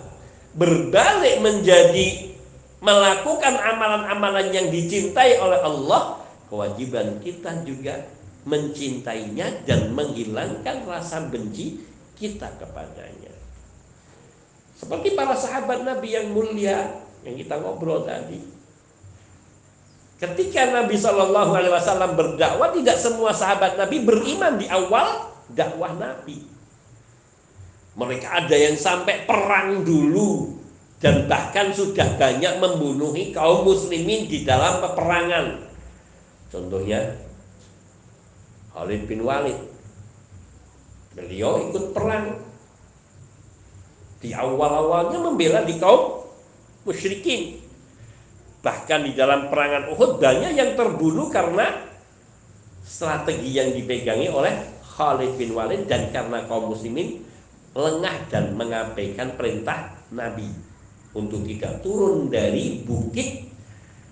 berbalik menjadi melakukan amalan-amalan yang dicintai oleh Allah, kewajiban kita juga mencintainya dan menghilangkan rasa benci kita kepadanya. Seperti para sahabat Nabi yang mulia yang kita ngobrol tadi. Ketika Nabi Shallallahu Alaihi Wasallam berdakwah, tidak semua sahabat Nabi beriman di awal dakwah Nabi. Mereka ada yang sampai perang dulu dan bahkan sudah banyak membunuhi kaum muslimin di dalam peperangan. Contohnya Khalid bin Walid. Beliau ikut perang. Di awal-awalnya membela di kaum musyrikin. Bahkan di dalam perangan Uhud banyak yang terbunuh karena strategi yang dipegangi oleh Khalid bin Walid dan karena kaum muslimin lengah dan mengabaikan perintah Nabi untuk tidak turun dari bukit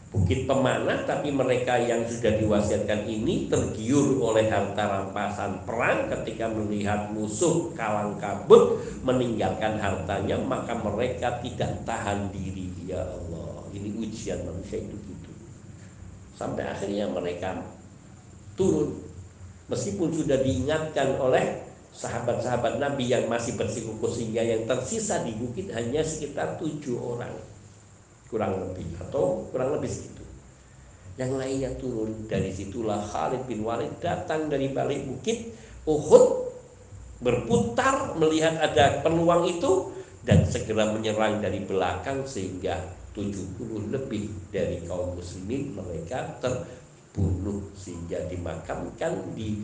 bukit pemanah tapi mereka yang sudah diwasiatkan ini tergiur oleh harta rampasan perang ketika melihat musuh kalang kabut meninggalkan hartanya maka mereka tidak tahan diri. Ya Allah ini ujian manusia itu gitu. Sampai akhirnya mereka turun. Meskipun sudah diingatkan oleh sahabat-sahabat Nabi yang masih bersikukuh sehingga yang tersisa di bukit hanya sekitar tujuh orang kurang lebih atau kurang lebih segitu. Yang lainnya turun dari situlah Khalid bin Walid datang dari balik bukit Uhud berputar melihat ada peluang itu dan segera menyerang dari belakang sehingga 70 lebih dari kaum muslimin mereka terbunuh sehingga dimakamkan di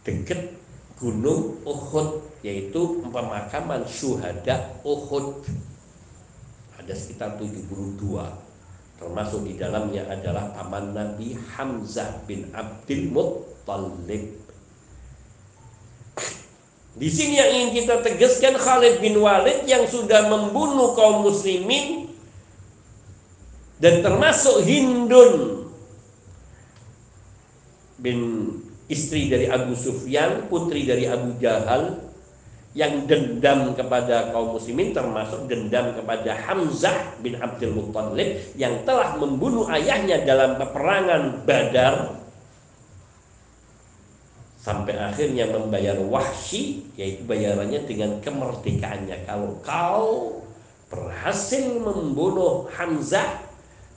dekat gunung Uhud yaitu pemakaman syuhada Uhud ada sekitar 72 termasuk di dalamnya adalah paman Nabi Hamzah bin Abdul Muttalib. Di sini yang ingin kita tegaskan Khalid bin Walid yang sudah membunuh kaum muslimin dan termasuk Hindun bin istri dari Abu Sufyan, putri dari Abu Jahal yang dendam kepada kaum muslimin termasuk dendam kepada Hamzah bin Abdul Muttalib yang telah membunuh ayahnya dalam peperangan Badar. Sampai akhirnya membayar wahsy yaitu bayarannya dengan kemerdekaannya. Kalau kau berhasil membunuh Hamzah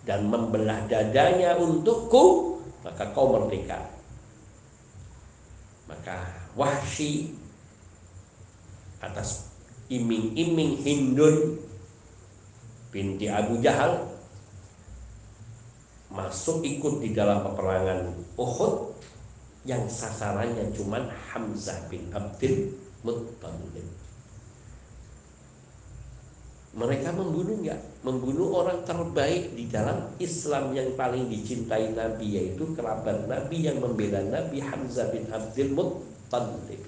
dan membelah dadanya untukku maka kau merdeka. Maka Wahsy atas iming-iming Hindun binti Abu Jahal masuk ikut di dalam peperangan Uhud yang sasarannya cuma Hamzah bin Abdul Muttalib. Mereka membunuh nggak? Membunuh orang terbaik di dalam Islam yang paling dicintai Nabi yaitu kerabat Nabi yang membela Nabi Hamzah bin Abdul Muttalib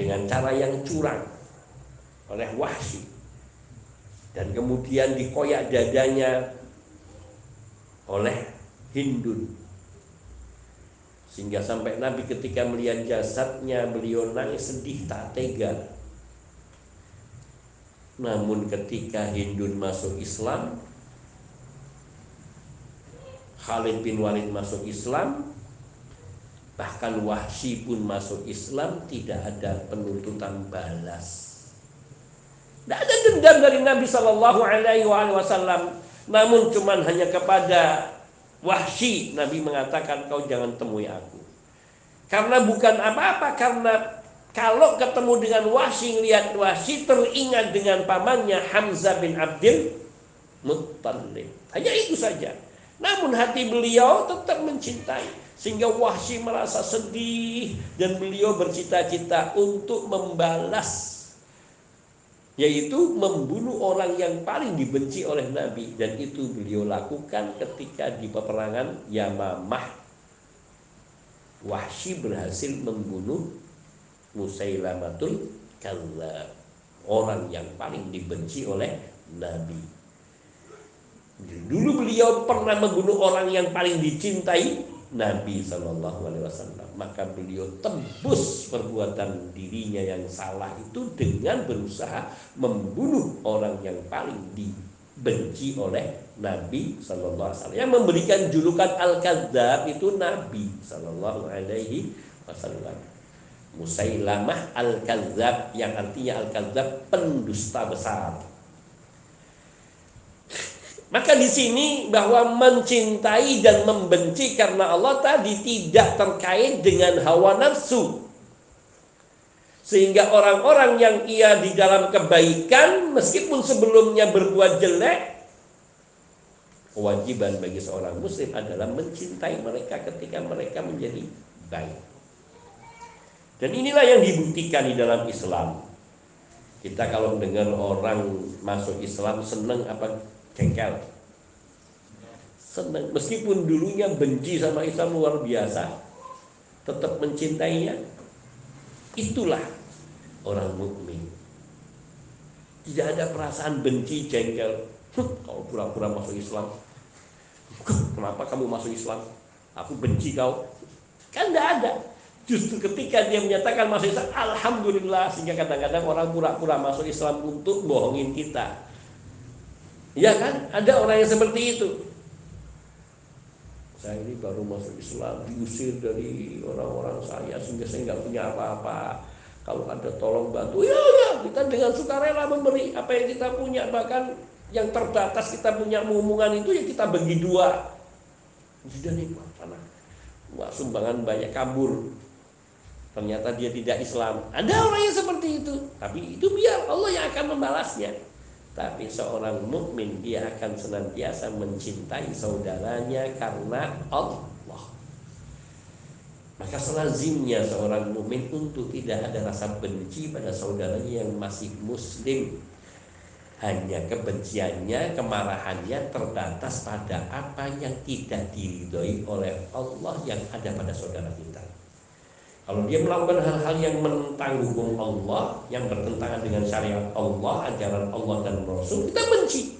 dengan cara yang curang oleh Wahsy. Dan kemudian dikoyak dadanya oleh Hindun. Sehingga sampai Nabi ketika melihat jasadnya beliau nangis sedih tak tega. Namun ketika Hindun masuk Islam Khalid bin Walid masuk Islam Bahkan Wahsy pun masuk Islam Tidak ada penuntutan balas Tidak ada dendam dari Nabi Shallallahu Alaihi Wasallam Namun cuman hanya kepada Wahsy Nabi mengatakan kau jangan temui aku Karena bukan apa-apa Karena kalau ketemu dengan Wahsy lihat Wahsy teringat dengan pamannya Hamzah bin Abdul Muttalib. Hanya itu saja. Namun hati beliau tetap mencintai sehingga Wahsy merasa sedih dan beliau bercita-cita untuk membalas yaitu membunuh orang yang paling dibenci oleh Nabi dan itu beliau lakukan ketika di peperangan Yamamah Wahsy berhasil membunuh Musailamatul Kadzab orang yang paling dibenci oleh Nabi. Dulu beliau pernah membunuh orang yang paling dicintai Nabi Shallallahu Alaihi Wasallam. Maka beliau tembus perbuatan dirinya yang salah itu dengan berusaha membunuh orang yang paling dibenci oleh Nabi Shallallahu Alaihi Wasallam. Yang memberikan julukan Al Kadzab itu Nabi Shallallahu Alaihi Wasallam. Musailamah Al-Kadzab yang artinya Al-Kadzab pendusta besar. Maka di sini bahwa mencintai dan membenci karena Allah tadi tidak terkait dengan hawa nafsu. Sehingga orang-orang yang ia di dalam kebaikan meskipun sebelumnya berbuat jelek kewajiban bagi seorang muslim adalah mencintai mereka ketika mereka menjadi baik. Dan inilah yang dibuktikan di dalam Islam. Kita kalau mendengar orang masuk Islam senang apa jengkel. Senang meskipun dulunya benci sama Islam luar biasa, tetap mencintainya. Itulah orang mukmin. Tidak ada perasaan benci jengkel. Kau pura-pura masuk Islam. Kenapa kamu masuk Islam? Aku benci kau. Kan tidak ada. Justru ketika dia menyatakan masuk Islam, Alhamdulillah sehingga kadang-kadang orang pura-pura masuk Islam untuk bohongin kita. Ya kan? Ada orang yang seperti itu. Saya ini baru masuk Islam, diusir dari orang-orang saya sehingga saya nggak punya apa-apa. Kalau ada tolong bantu, ya ya kita dengan sukarela memberi apa yang kita punya. Bahkan yang terbatas kita punya hubungan itu ya kita bagi dua. Sudah nih, sana. Wah, sumbangan banyak kabur ternyata dia tidak Islam. Ada orang yang seperti itu, tapi itu biar Allah yang akan membalasnya. Tapi seorang mukmin dia akan senantiasa mencintai saudaranya karena Allah. Maka selazimnya seorang mukmin untuk tidak ada rasa benci pada saudaranya yang masih muslim hanya kebenciannya, kemarahannya terbatas pada apa yang tidak diridhoi oleh Allah yang ada pada saudara kita. Kalau dia melakukan hal-hal yang menentang hukum Allah, yang bertentangan dengan syariat Allah, ajaran Allah dan Rasul, kita benci.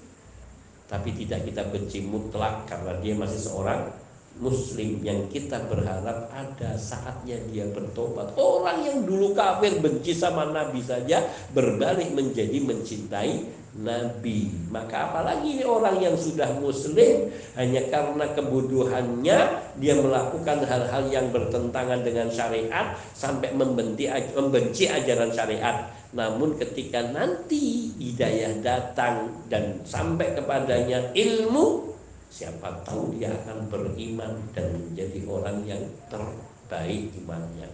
Tapi tidak kita benci mutlak karena dia masih seorang muslim yang kita berharap ada saatnya dia bertobat. Orang yang dulu kafir benci sama Nabi saja berbalik menjadi mencintai Nabi. Maka apalagi orang yang sudah muslim hanya karena kebodohannya dia melakukan hal-hal yang bertentangan dengan syariat sampai membenci, membenci ajaran syariat. Namun ketika nanti hidayah datang dan sampai kepadanya ilmu Siapa tahu dia akan beriman dan menjadi orang yang terbaik imannya.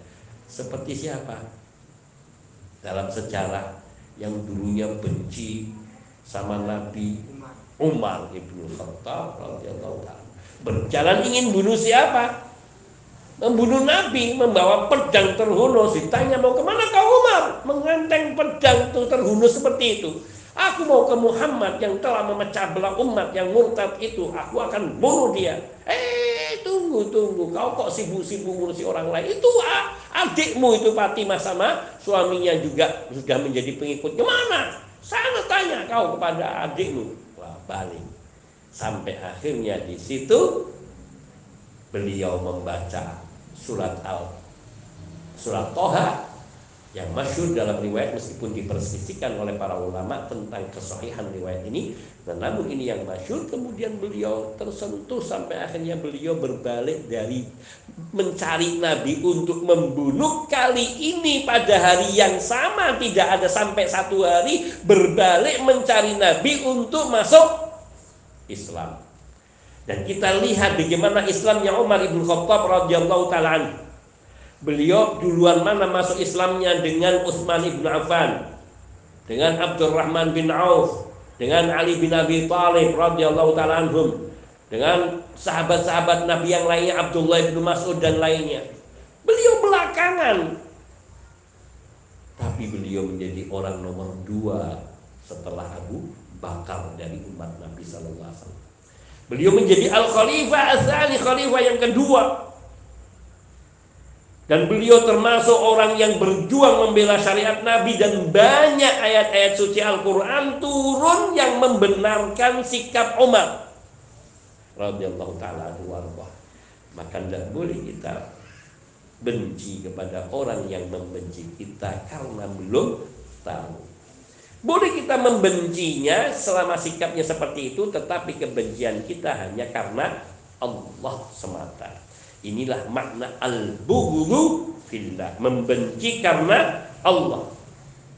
Seperti siapa? Dalam sejarah yang dulunya benci sama Nabi Umar ibnu Khattab radhiyallahu Berjalan ingin bunuh siapa? Membunuh Nabi, membawa pedang terhunus. Ditanya mau ke mana kau Umar? Menganteng pedang terhunus seperti itu. Aku mau ke Muhammad yang telah memecah belah umat yang murtad itu. Aku akan bunuh dia. Eh, tunggu, tunggu. Kau kok sibuk-sibuk ngurusi orang lain? Itu adikmu itu Fatimah sama suaminya juga sudah menjadi pengikut. Ke mana? Sana tanya kau kepada adikmu. Wah, balik. Sampai akhirnya di situ beliau membaca surat al surat Toha yang masyur dalam riwayat meskipun diperselisihkan oleh para ulama tentang kesahihan riwayat ini dan namun ini yang masyur kemudian beliau tersentuh sampai akhirnya beliau berbalik dari mencari Nabi untuk membunuh kali ini pada hari yang sama tidak ada sampai satu hari berbalik mencari Nabi untuk masuk Islam. Dan kita lihat bagaimana Islamnya Umar ibn Khattab radhiyallahu taala Beliau duluan mana masuk Islamnya dengan Utsman ibn Affan, dengan Abdurrahman bin Auf, dengan Ali bin Abi Thalib radhiyallahu taala anhum, dengan sahabat-sahabat Nabi yang lainnya Abdullah bin Mas'ud dan lainnya. Beliau belakangan tapi beliau menjadi orang nomor dua setelah Abu Bakar dari umat Nabi Sallallahu Alaihi Wasallam. Beliau menjadi al khalifah asali khalifah yang kedua dan beliau termasuk orang yang berjuang membela syariat Nabi dan banyak ayat-ayat suci Al-Quran turun yang membenarkan sikap Umar. Radiyallahu ta'ala Maka tidak boleh kita benci kepada orang yang membenci kita karena belum tahu. Boleh kita membencinya selama sikapnya seperti itu, tetapi kebencian kita hanya karena Allah semata. Inilah makna al-bughdu fillah, membenci karena Allah.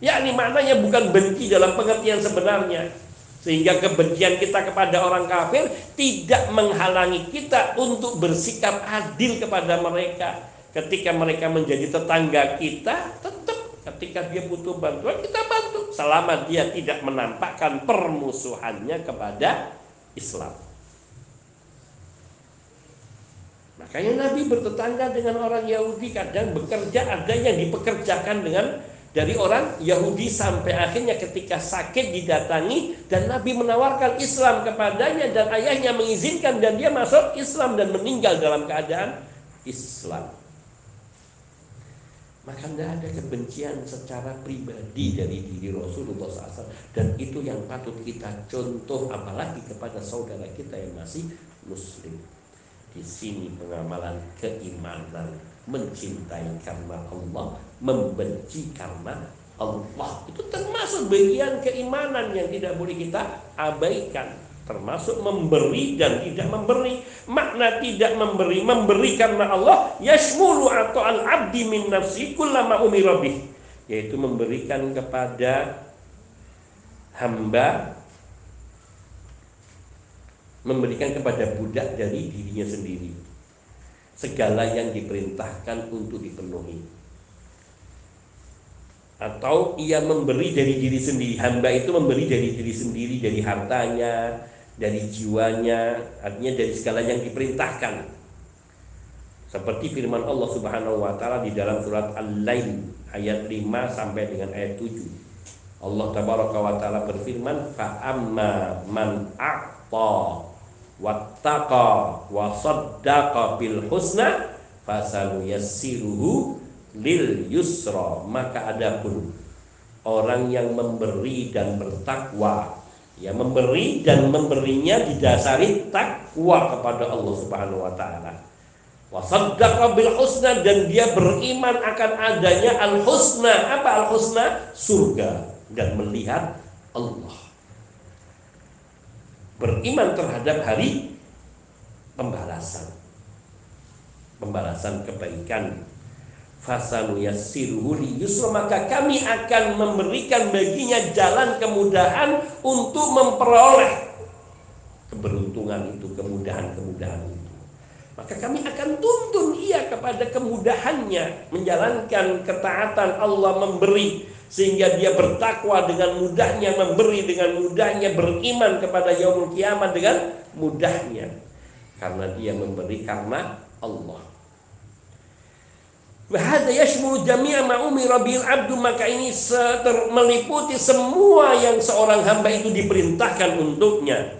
Yakni maknanya bukan benci dalam pengertian sebenarnya. Sehingga kebencian kita kepada orang kafir tidak menghalangi kita untuk bersikap adil kepada mereka. Ketika mereka menjadi tetangga kita, tetap ketika dia butuh bantuan kita bantu selama dia tidak menampakkan permusuhannya kepada Islam. Makanya Nabi bertetangga dengan orang Yahudi kadang bekerja ada yang dipekerjakan dengan dari orang Yahudi sampai akhirnya ketika sakit didatangi dan Nabi menawarkan Islam kepadanya dan ayahnya mengizinkan dan dia masuk Islam dan meninggal dalam keadaan Islam. Maka tidak ada kebencian secara pribadi dari diri Rasulullah SAW Dan itu yang patut kita contoh apalagi kepada saudara kita yang masih muslim di sini pengamalan keimanan mencintai karena Allah membenci karena Allah. Itu termasuk bagian keimanan yang tidak boleh kita abaikan. Termasuk memberi dan tidak memberi. Makna tidak memberi memberi karena Allah. Yashmulu atau al abdi min nafsi kullama umirabih yaitu memberikan kepada hamba memberikan kepada budak dari dirinya sendiri. Segala yang diperintahkan untuk dipenuhi. Atau ia memberi dari diri sendiri. Hamba itu memberi dari diri sendiri dari hartanya dari jiwanya artinya dari segala yang diperintahkan. Seperti firman Allah Subhanahu wa taala di dalam surat Al-Lail ayat 5 sampai dengan ayat 7. Allah tabaraka wa taala berfirman, "Fa amma man wattaqa wa saddaqa bil husna fasanuyassiruhu lil yusra." Maka adapun orang yang memberi dan bertakwa ya memberi dan memberinya didasari takwa kepada Allah Subhanahu wa taala Wasaddaqa bil husna dan dia beriman akan adanya al husna. Apa al husna? Surga dan melihat Allah. Beriman terhadap hari pembalasan. Pembalasan kebaikan. Fasanu yassiruhu yusra maka kami akan memberikan baginya jalan kemudahan untuk memperoleh keberuntungan itu, kemudahan-kemudahan itu maka kami akan tuntun ia kepada kemudahannya menjalankan ketaatan Allah memberi sehingga dia bertakwa dengan mudahnya memberi dengan mudahnya beriman kepada yaumul kiamat dengan mudahnya. Karena dia memberi karena Allah. Wahada yashmulu jami'a ma'umi rabil abdu maka ini meliputi semua yang seorang hamba itu diperintahkan untuknya.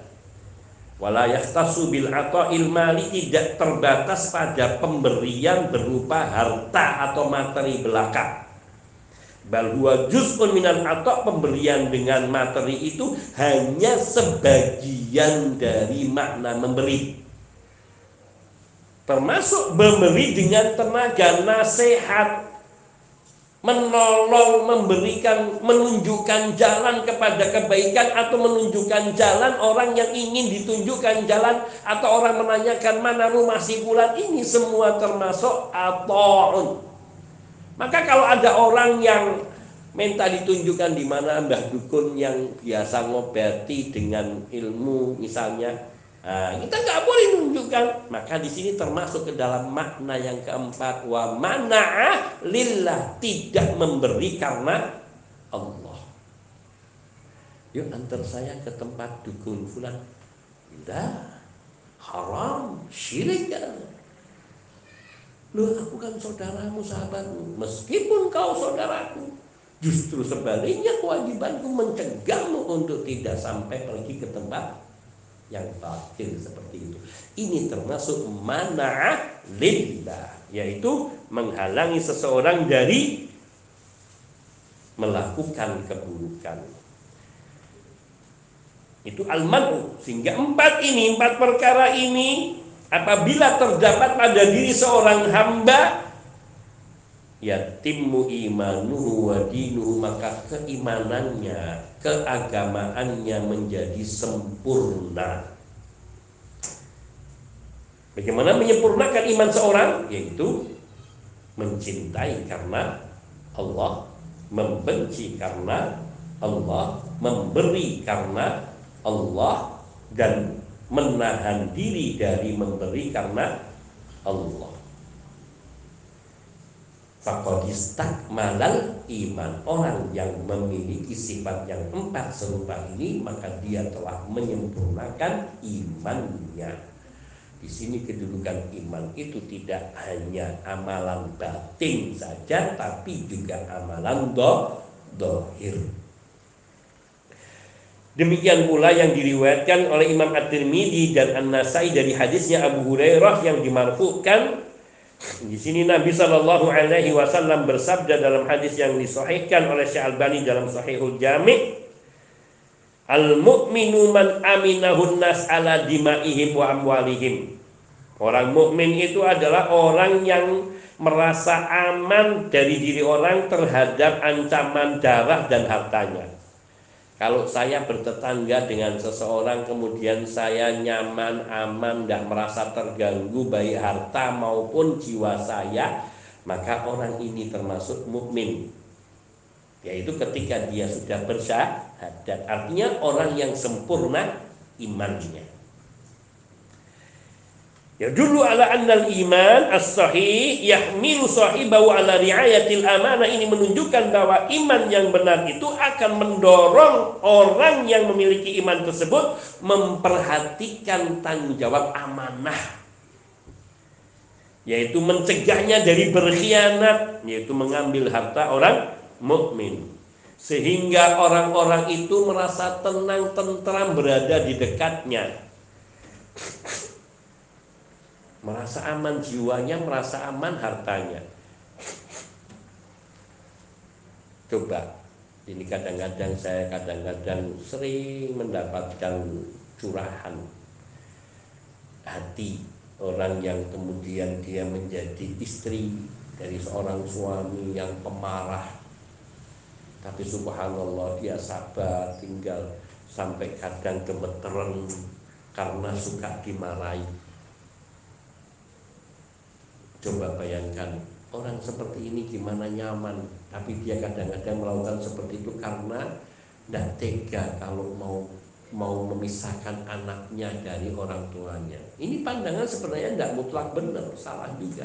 Wala yahtasu bil ata'il mali tidak terbatas pada pemberian berupa harta atau materi belaka. Bal huwa juz'un minan atau pemberian dengan materi itu hanya sebagian dari makna memberi. Termasuk memberi dengan tenaga nasihat, menolong, memberikan, menunjukkan jalan kepada kebaikan atau menunjukkan jalan orang yang ingin ditunjukkan jalan atau orang menanyakan mana rumah si bulan ini semua termasuk atau maka kalau ada orang yang minta ditunjukkan di mana Mbah Dukun yang biasa ngobati dengan ilmu misalnya Nah, kita nggak boleh menunjukkan. Maka di sini termasuk ke dalam makna yang keempat wa mana lillah tidak memberi karena Allah. Yuk antar saya ke tempat dukun fulan. Tidak. Haram, syirik kan. Loh aku kan saudaramu, sahabatmu. Meskipun kau saudaraku. Justru sebaliknya kewajibanku mencegahmu untuk tidak sampai pergi ke tempat yang batil seperti itu. Ini termasuk mana lillah, yaitu menghalangi seseorang dari melakukan keburukan. Itu al-manu. Sehingga empat ini, empat perkara ini apabila terdapat pada diri seorang hamba yatimmu imanuhu wa dinuhu maka keimanannya, keagamaannya menjadi sempurna. Bagaimana menyempurnakan iman seorang? Yaitu mencintai karena Allah, membenci karena Allah, memberi karena Allah dan menahan diri dari memberi karena Allah. Fakodistak malal iman. Orang yang memiliki sifat yang empat serupa ini maka dia telah menyempurnakan imannya. Di sini kedudukan iman itu tidak hanya amalan batin saja tapi juga amalan do dohir Demikian pula yang diriwayatkan oleh Imam At-Tirmidzi dan An-Nasai dari hadisnya Abu Hurairah yang dimarfukan di sini Nabi Shallallahu Alaihi Wasallam bersabda dalam hadis yang disahihkan oleh Syekh Albani dalam Sahihul Jami, Al mukminu man aminahun nas ala dimaihim wa amwalihim. Orang mukmin itu adalah orang yang merasa aman dari diri orang terhadap ancaman darah dan hartanya. Kalau saya bertetangga dengan seseorang kemudian saya nyaman, aman, tidak merasa terganggu baik harta maupun jiwa saya, maka orang ini termasuk mukmin. Yaitu ketika dia sudah bersyahadat, artinya orang yang sempurna imannya. Ya dulu ala annal iman as-sahih yahmilu sahibahu ala riayatil amanah ini menunjukkan bahwa iman yang benar itu akan mendorong orang yang memiliki iman tersebut memperhatikan tanggung jawab amanah. yaitu mencegahnya dari berkhianat yaitu mengambil harta orang mukmin sehingga orang-orang itu merasa tenang tentram berada di dekatnya merasa aman jiwanya merasa aman hartanya. Coba ini kadang-kadang saya kadang-kadang sering mendapatkan curahan. Hati orang yang kemudian dia menjadi istri dari seorang suami yang pemarah. Tapi subhanallah dia sabar tinggal sampai kadang gemeteran karena suka dimarahi coba bayangkan orang seperti ini gimana nyaman tapi dia kadang-kadang melakukan seperti itu karena tidak tega kalau mau mau memisahkan anaknya dari orang tuanya. Ini pandangan sebenarnya tidak mutlak benar, salah juga.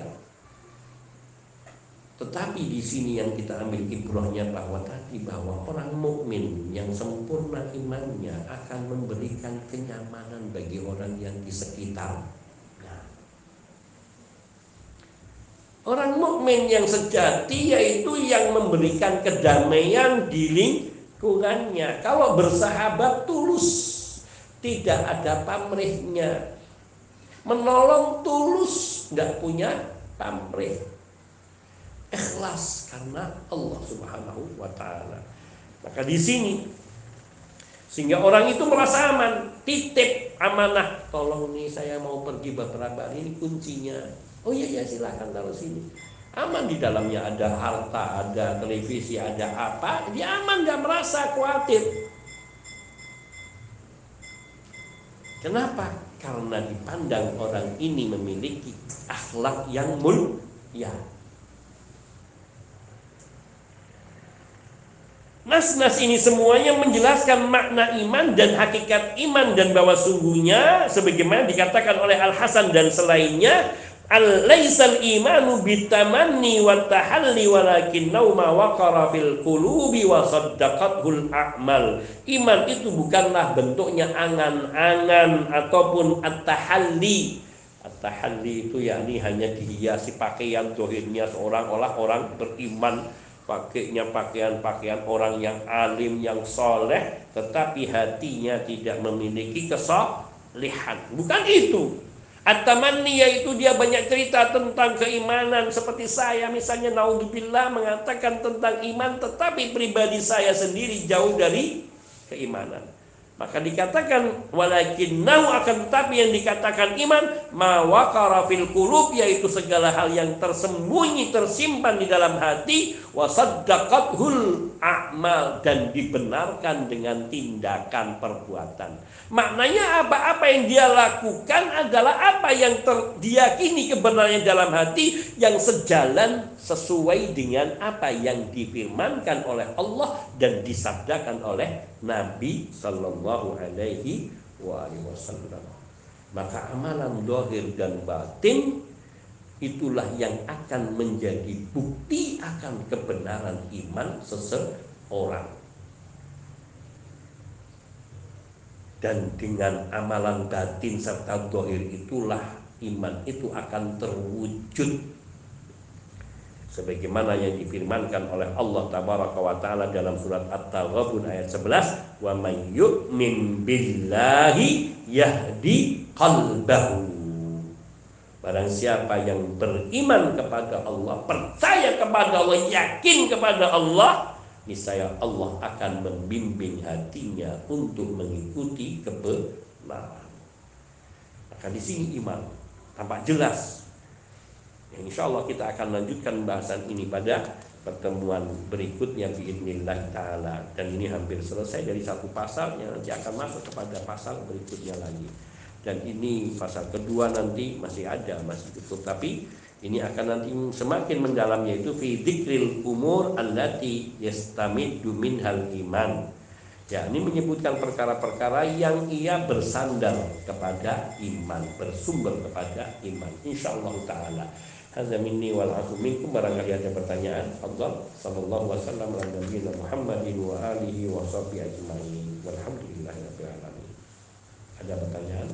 Tetapi di sini yang kita ambil ibrohnya bahwa tadi bahwa orang mukmin yang sempurna imannya akan memberikan kenyamanan bagi orang yang di sekitar. Nah, orang mukmin yang sejati yaitu yang memberikan kedamaian di lingkungan lingkungannya. Kalau bersahabat tulus, tidak ada pamrihnya. Menolong tulus, nggak punya pamrih. Ikhlas karena Allah Subhanahu wa taala. Maka di sini sehingga orang itu merasa aman, titip amanah. Tolong nih saya mau pergi beberapa hari ini kuncinya. Oh iya ya silakan taruh sini aman di dalamnya ada harta, ada televisi, ada apa, dia aman nggak merasa khawatir. Kenapa? Karena dipandang orang ini memiliki akhlak yang mulia. Nas-nas ini semuanya menjelaskan makna iman dan hakikat iman dan bahwa sungguhnya sebagaimana dikatakan oleh Al Hasan dan selainnya al laisal imanu bitamanni wa tahalli walakin nauma waqara fil qulubi wa saddaqathul a'mal. Iman itu bukanlah bentuknya angan-angan ataupun at-tahalli. At-tahalli itu yakni hanya dihiasi pakaian dohirnya seorang olah orang beriman pakainya pakaian-pakaian orang yang alim yang soleh tetapi hatinya tidak memiliki kesolihan bukan itu At-tamanni yaitu dia banyak cerita tentang keimanan seperti saya misalnya naudzubillah mengatakan tentang iman tetapi pribadi saya sendiri jauh dari keimanan. Maka dikatakan walakin nau akan tetapi yang dikatakan iman ma waqara fil qulub yaitu segala hal yang tersembunyi tersimpan di dalam hati wa saddaqathul a'mal dan dibenarkan dengan tindakan perbuatan. Maknanya apa? Apa yang dia lakukan adalah apa yang diyakini kebenarannya dalam hati yang sejalan sesuai dengan apa yang difirmankan oleh Allah dan disabdakan oleh Nabi Sallallahu Alaihi Wasallam. Maka amalan dohir dan batin itulah yang akan menjadi bukti akan kebenaran iman seseorang. dan dengan amalan batin serta dohir itulah iman itu akan terwujud sebagaimana yang difirmankan oleh Allah tabaraka wa taala dalam surat At-Taghabun ayat 11 wa may yu'min billahi yahdi qalbahu Barang siapa yang beriman kepada Allah, percaya kepada Allah, yakin kepada Allah, niscaya Allah akan membimbing hatinya untuk mengikuti kebenaran. Maka di sini iman tampak jelas. Ya, insya Allah kita akan lanjutkan bahasan ini pada pertemuan berikutnya biidnillah ta'ala dan ini hampir selesai dari satu pasal yang nanti akan masuk kepada pasal berikutnya lagi dan ini pasal kedua nanti masih ada masih tutup tapi ini akan nanti semakin mendalam yaitu fi dzikril umur allati yastamiddu minhal iman. Ya, ini menyebutkan perkara-perkara yang ia bersandar kepada iman, bersumber kepada iman. Insyaallah taala. Hadza minni wal minkum barangkali ada pertanyaan. Allah sallallahu wasallam ala nabiyina Muhammadin wa alihi wa sahbihi ajmain. Walhamdulillahirabbil alamin. Ada pertanyaan?